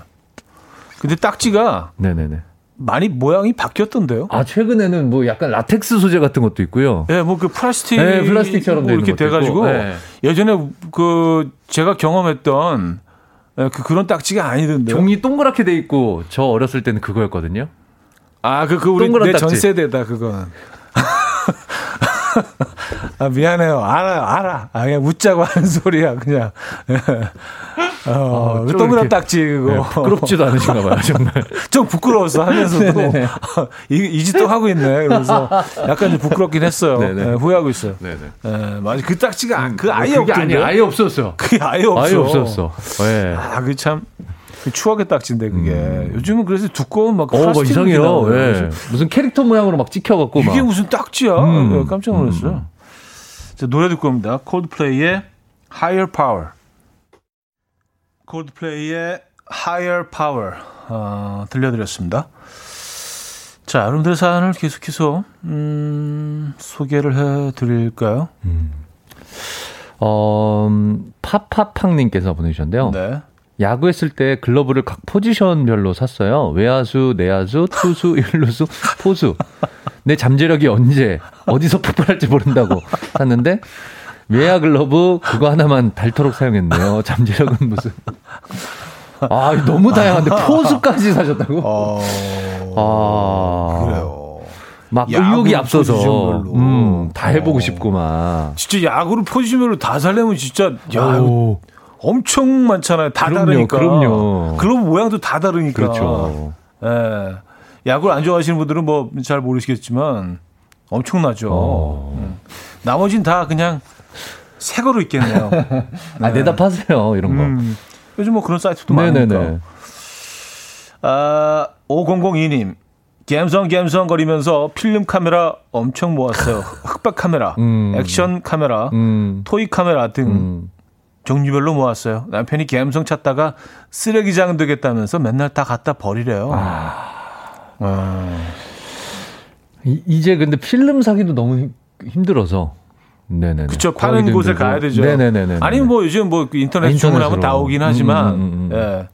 근데 딱지가 네네네. 많이 모양이 바뀌었던데요? 아 최근에는 뭐 약간 라텍스 소재 같은 것도 있고요. 예, 뭐그 플라스틱 네, 플라스틱처럼 돼 있는 이렇게 돼가지고 네. 예전에 그 제가 경험했던 예, 그 그런 딱지가 아니던데요. 종이 동그랗게 돼 있고 저 어렸을 때는 그거였거든요. 아, 그, 그 우리 동그란 내전 딱지. 세대다 그건. 아, 미안해요. 알아, 알아. 아, 그냥 웃자고 하는 소리야, 그냥. 어, 아, 그좀 동그란 딱지, 그거. 네, 부끄럽지도 않으신가 봐요, 정말. 좀 부끄러웠어 하면서도 네네네. 이, 이 짓도 하고 있네. 그래서 약간 좀 부끄럽긴 했어요. 예, 후회하고 있어요. 네네. 예, 맞아. 그 딱지가 아- 그 아예 없던데. 아니, 아예 없었어. 그게 아예 없어. 아예 없었어. 네. 아, 그 참. 그 추억의 딱지인데 그게 요즘은 그래서 두꺼운 막 어, 뭐 플라스틱 이상해요. 예. 무슨 캐릭터 모양으로 막 찍혀갖고 막. 이게 무슨 딱지야? 음. 네, 깜짝 놀랐어요. 자, 노래 듣고 옵니다. 콜드플레이의 Higher Power. 콜드플레이의 Higher Power 어, 들려드렸습니다. 자, 여러분들의 사연을 계속해서 음, 소개를 해드릴까요? 어, 음, 파파팡님께서 보내주셨는데요. 네. 야구했을 때 글러브를 각 포지션별로 샀어요. 외야수, 내야수, 투수, 일루수, 포수. 내 잠재력이 언제 어디서 폭발할지 모른다고 샀는데 외야 글러브 그거 하나만 닳도록 사용했네요. 잠재력은 무슨 아 너무 다양한데 포수까지 사셨다고? 어, 아 그래요. 막 의욕이 앞서서 포지션별로. 음, 다 해보고 어. 싶고 막. 진짜 야구를 포지션으로 다 살려면 진짜 야, 엄청 많잖아요. 다 그럼요, 다르니까. 그럼요. 글러브 모양도 다 다르니까. 그렇죠. 예. 야구를 안 좋아하시는 분들은 뭐 잘 모르시겠지만 엄청나죠. 어. 음. 나머진 다 그냥 새 거로 있겠네요. 아 대답하세요 이런 거. 음. 요즘 뭐 그런 사이트도 많으니까. 네네네. 아, 5002님. 갬성 갬성 거리면서 필름 카메라 엄청 모았어요. 흑백 카메라, 음. 액션 카메라, 음, 토이 카메라 등 음. 종류별로 모았어요. 남편이 갬성 찾다가 쓰레기장 되겠다면서 맨날 다 갖다 버리래요. 아. 이- 이제 근데 필름 사기도 너무 힘- 힘들어서. 네네네. 그쵸 파는 곳에 힘들고. 가야 되죠. 네네네. 아니면 뭐 요즘 뭐 인터넷 아, 주문하면. 다 오긴 하지만, 음, 음, 음, 음. 예.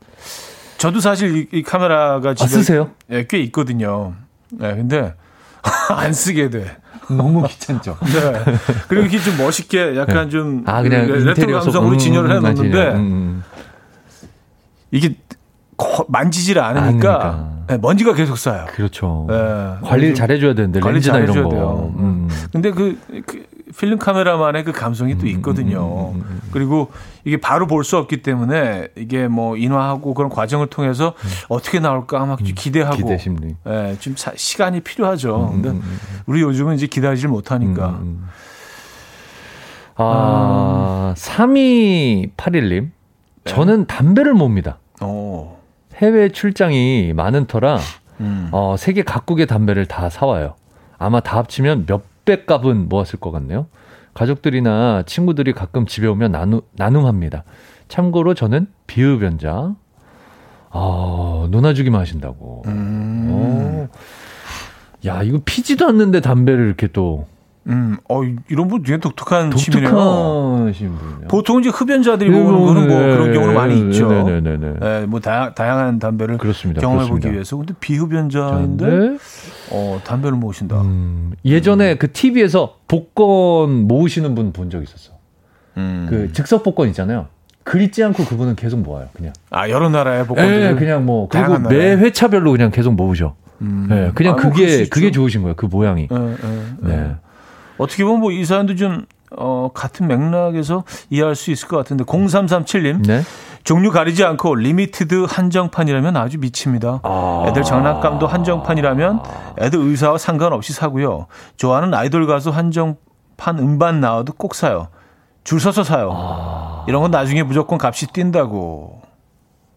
저도 사실 이, 이 카메라가 아 집에 쓰세요? 예, 꽤 있거든요. 예, 근데 안 쓰게 돼. 너무 귀찮죠. 네. 그리고 이게 좀 멋있게 약간 좀 아 그냥 레- 레트로 감성으로 음, 진열을 음, 해놓는데 음, 음. 이게 거- 만지질 않으니까 않으니까. 예, 먼지가 계속 쌓여. 그렇죠. 예. 관리를 잘 해줘야 되는데 관리 렌즈나 이런 잘해줘야 거. 돼요. 음. 근데 그, 그 필름 카메라만의 그 감성이 또 있거든요. 그리고 이게 바로 볼 수 없기 때문에 이게 뭐 인화하고 그런 과정을 통해서 어떻게 나올까 막 기대하고 기대 심리. 예, 좀 사- 시간이 필요하죠. 근데 음, 음, 우리 요즘은 이제 기다리질 못하니까. 음, 음. 아, 3281님. 저는 담배를 몹니다. 어. 해외 출장이 많은 터라 음. 어, 세계 각국의 담배를 다 사와요. 아마 다 합치면 몇 백 값은 모았을 것 같네요. 가족들이나 친구들이 가끔 집에 오면 나누, 나눔합니다. 참고로 저는 비흡연자. 아, 논아주기만 하신다고. 음. 어. 야, 이거 피지도 않는데 담배를 이렇게 또 음, 어, 이런 분 되게 독특한 취미네요. 보통 이제 흡연자들이 모으는 거는 뭐 그런 경우는 많이 있죠. 네네네. 예, 뭐 다, 다양한 담배를 그렇습니다. 경험해 보기. 위해서. 근데 비흡연자인데 어, 담배를 모으신다. 음, 예전에 그 TV에서 복권 모으시는 분 본 적 있었어. 음. 그 즉석 복권 있잖아요. 긁지 않고 그분은 계속 모아요. 그냥. 아, 여러 나라의 복권들. 예, 그냥 뭐 그리고 매. 회차별로 그냥 계속 모으죠. 음. 예, 그냥 아, 뭐 그게. 그게 좋으신 거예요. 그 모양이. 예. 네. 어떻게 보면 뭐 이 사연도 좀 어, 같은 맥락에서 이해할 수 있을 것 같은데 0337님 네. 종류 가리지 않고 limited 한정판이라면 아주 미칩니다. 아. 애들 장난감도 한정판이라면 애들 의사와 상관없이 사고요. 좋아하는 아이돌 가수 한정판 음반 나와도 꼭 사요. 줄 서서 사요. 아. 이런 건 나중에 무조건 값이 뛴다고.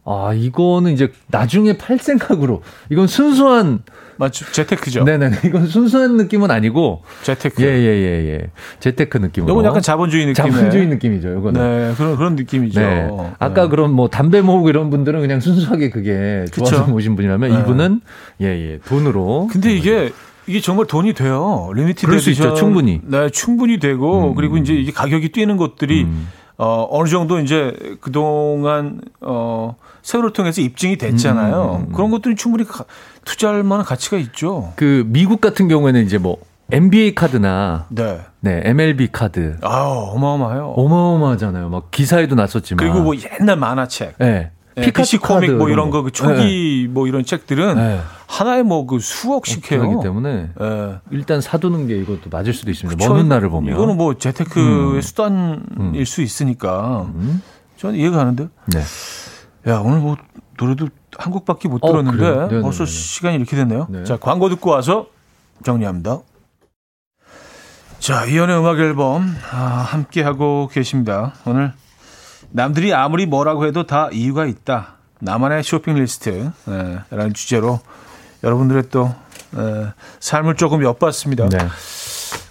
아, 이거는 이제 나중에 팔 생각으로. 이건 순수한, 맞죠? 재테크죠. 네네네. 이건 순수한 느낌은 아니고, 재테크. 예, 예, 예, 예. 재테크 느낌으로. 이건 약간 자본주의 느낌의. 자본주의 느낌이죠, 이거는. 네, 그런 그런 느낌이죠. 네. 아까 네. 그런 뭐 담배 모으고 이런 분들은 그냥 순수하게 그게 좋아서 그쵸. 모으신 분이라면 네. 이분은 예, 예. 돈으로. 근데 이게 이게 정말 돈이 돼요. limited 그럴 수 있죠. 충분히. 네, 충분히 되고 음. 그리고 이제 이게 가격이 뛰는 것들이 음. 어 어느 정도 이제 그동안 어 세월을 통해서 입증이 됐잖아요. 음. 그런 것들이 충분히 가, 투자할 만한 가치가 있죠. 그 미국 같은 경우에는 이제 뭐 NBA 카드나 네. 네, MLB 카드 아우, 어마어마해요. 어마어마하잖아요. 막 기사에도 났었지만. 그리고 뭐 옛날 만화책. 네. 네, 피카츄 코믹 뭐 이런 거, 그 초기 뭐 이런 책들은 네. 하나에 뭐 그 수억씩 해요. 하기 때문에 예. 일단 사두는 게 이것도 맞을 수도 있습니다. 그쵸? 먼 훗날을 보면. 이거는 뭐 재테크의 음. 수단일 음. 수 있으니까 음? 저는 이해가 가는데. 네. 야 오늘 뭐 노래도 한 곡밖에 못 어, 들었는데 그래요? 네네네네. 벌써 시간이 이렇게 됐네요. 네. 자 광고 듣고 와서 정리합니다. 자 이현우의 음악 앨범 아, 함께 하고 계십니다. 오늘 남들이 아무리 뭐라고 해도 다 이유가 있다. 나만의 쇼핑 리스트 네, 라는 주제로 여러분들의 또 에, 삶을 조금 엿봤습니다. 네.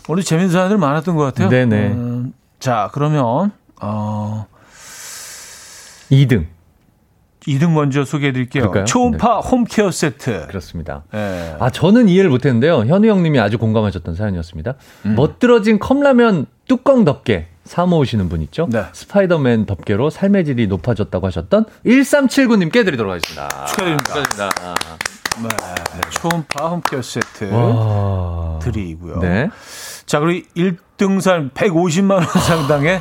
오늘 재밌는 사연들 많았던 것 같아요. 네네. 음, 자 그러면 어, 2등. 2등 먼저 소개해 드릴게요. 그럴까요? 초음파 홈케어 세트. 그렇습니다. 예. 아, 저는 이해를 못 했는데요. 현우 형님이 아주 공감하셨던 사연이었습니다. 음. 멋들어진 컵라면 뚜껑 덮개 사 모으시는 분 있죠? 네. 스파이더맨 덮개로 삶의 질이 높아졌다고 하셨던 1379님께 드리도록 하겠습니다. 축하드립니다. 축하드립니다. 네. 초음파 홈케어 세트 와. 드리고요. 네. 자, 그리고 1등 산 150만 원 상당의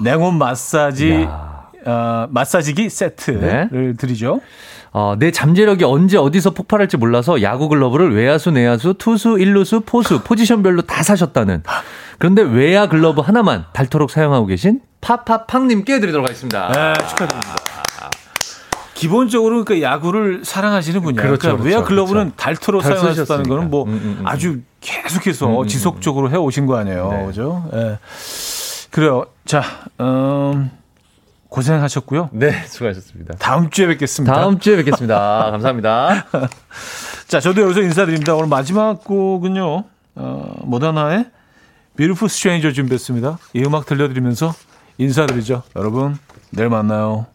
냉온 마사지 야. 어, 마사지기 세트를 네. 드리죠. 어, 내 잠재력이 언제 어디서 폭발할지 몰라서 야구 글러브를 외야수, 내야수, 투수, 일루수, 포수, 포지션별로 다 사셨다는. 그런데 외야 글러브 하나만 닳도록 사용하고 계신 파파팡님께 드리도록 하겠습니다. 네, 축하드립니다. 기본적으로 그 야구를 사랑하시는 분이야. 그렇죠, 그러니까 외야 그렇죠, 글러브는 달토록 달 사용하셨다는. 거는 뭐 음, 음, 음. 아주 계속해서 음, 음, 지속적으로 해 오신 거 아니에요. 네. 그죠? 예. 그래요. 자, 음, 고생하셨고요. 네, 수고하셨습니다. 다음 주에 뵙겠습니다. 다음 주에 뵙겠습니다. 감사합니다. 자, 저도 여기서 인사드립니다. 오늘 마지막 곡은요, 어, 모더나의 Beautiful Stranger 준비했습니다. 이 음악 들려드리면서 인사드리죠. 여러분, 내일 만나요.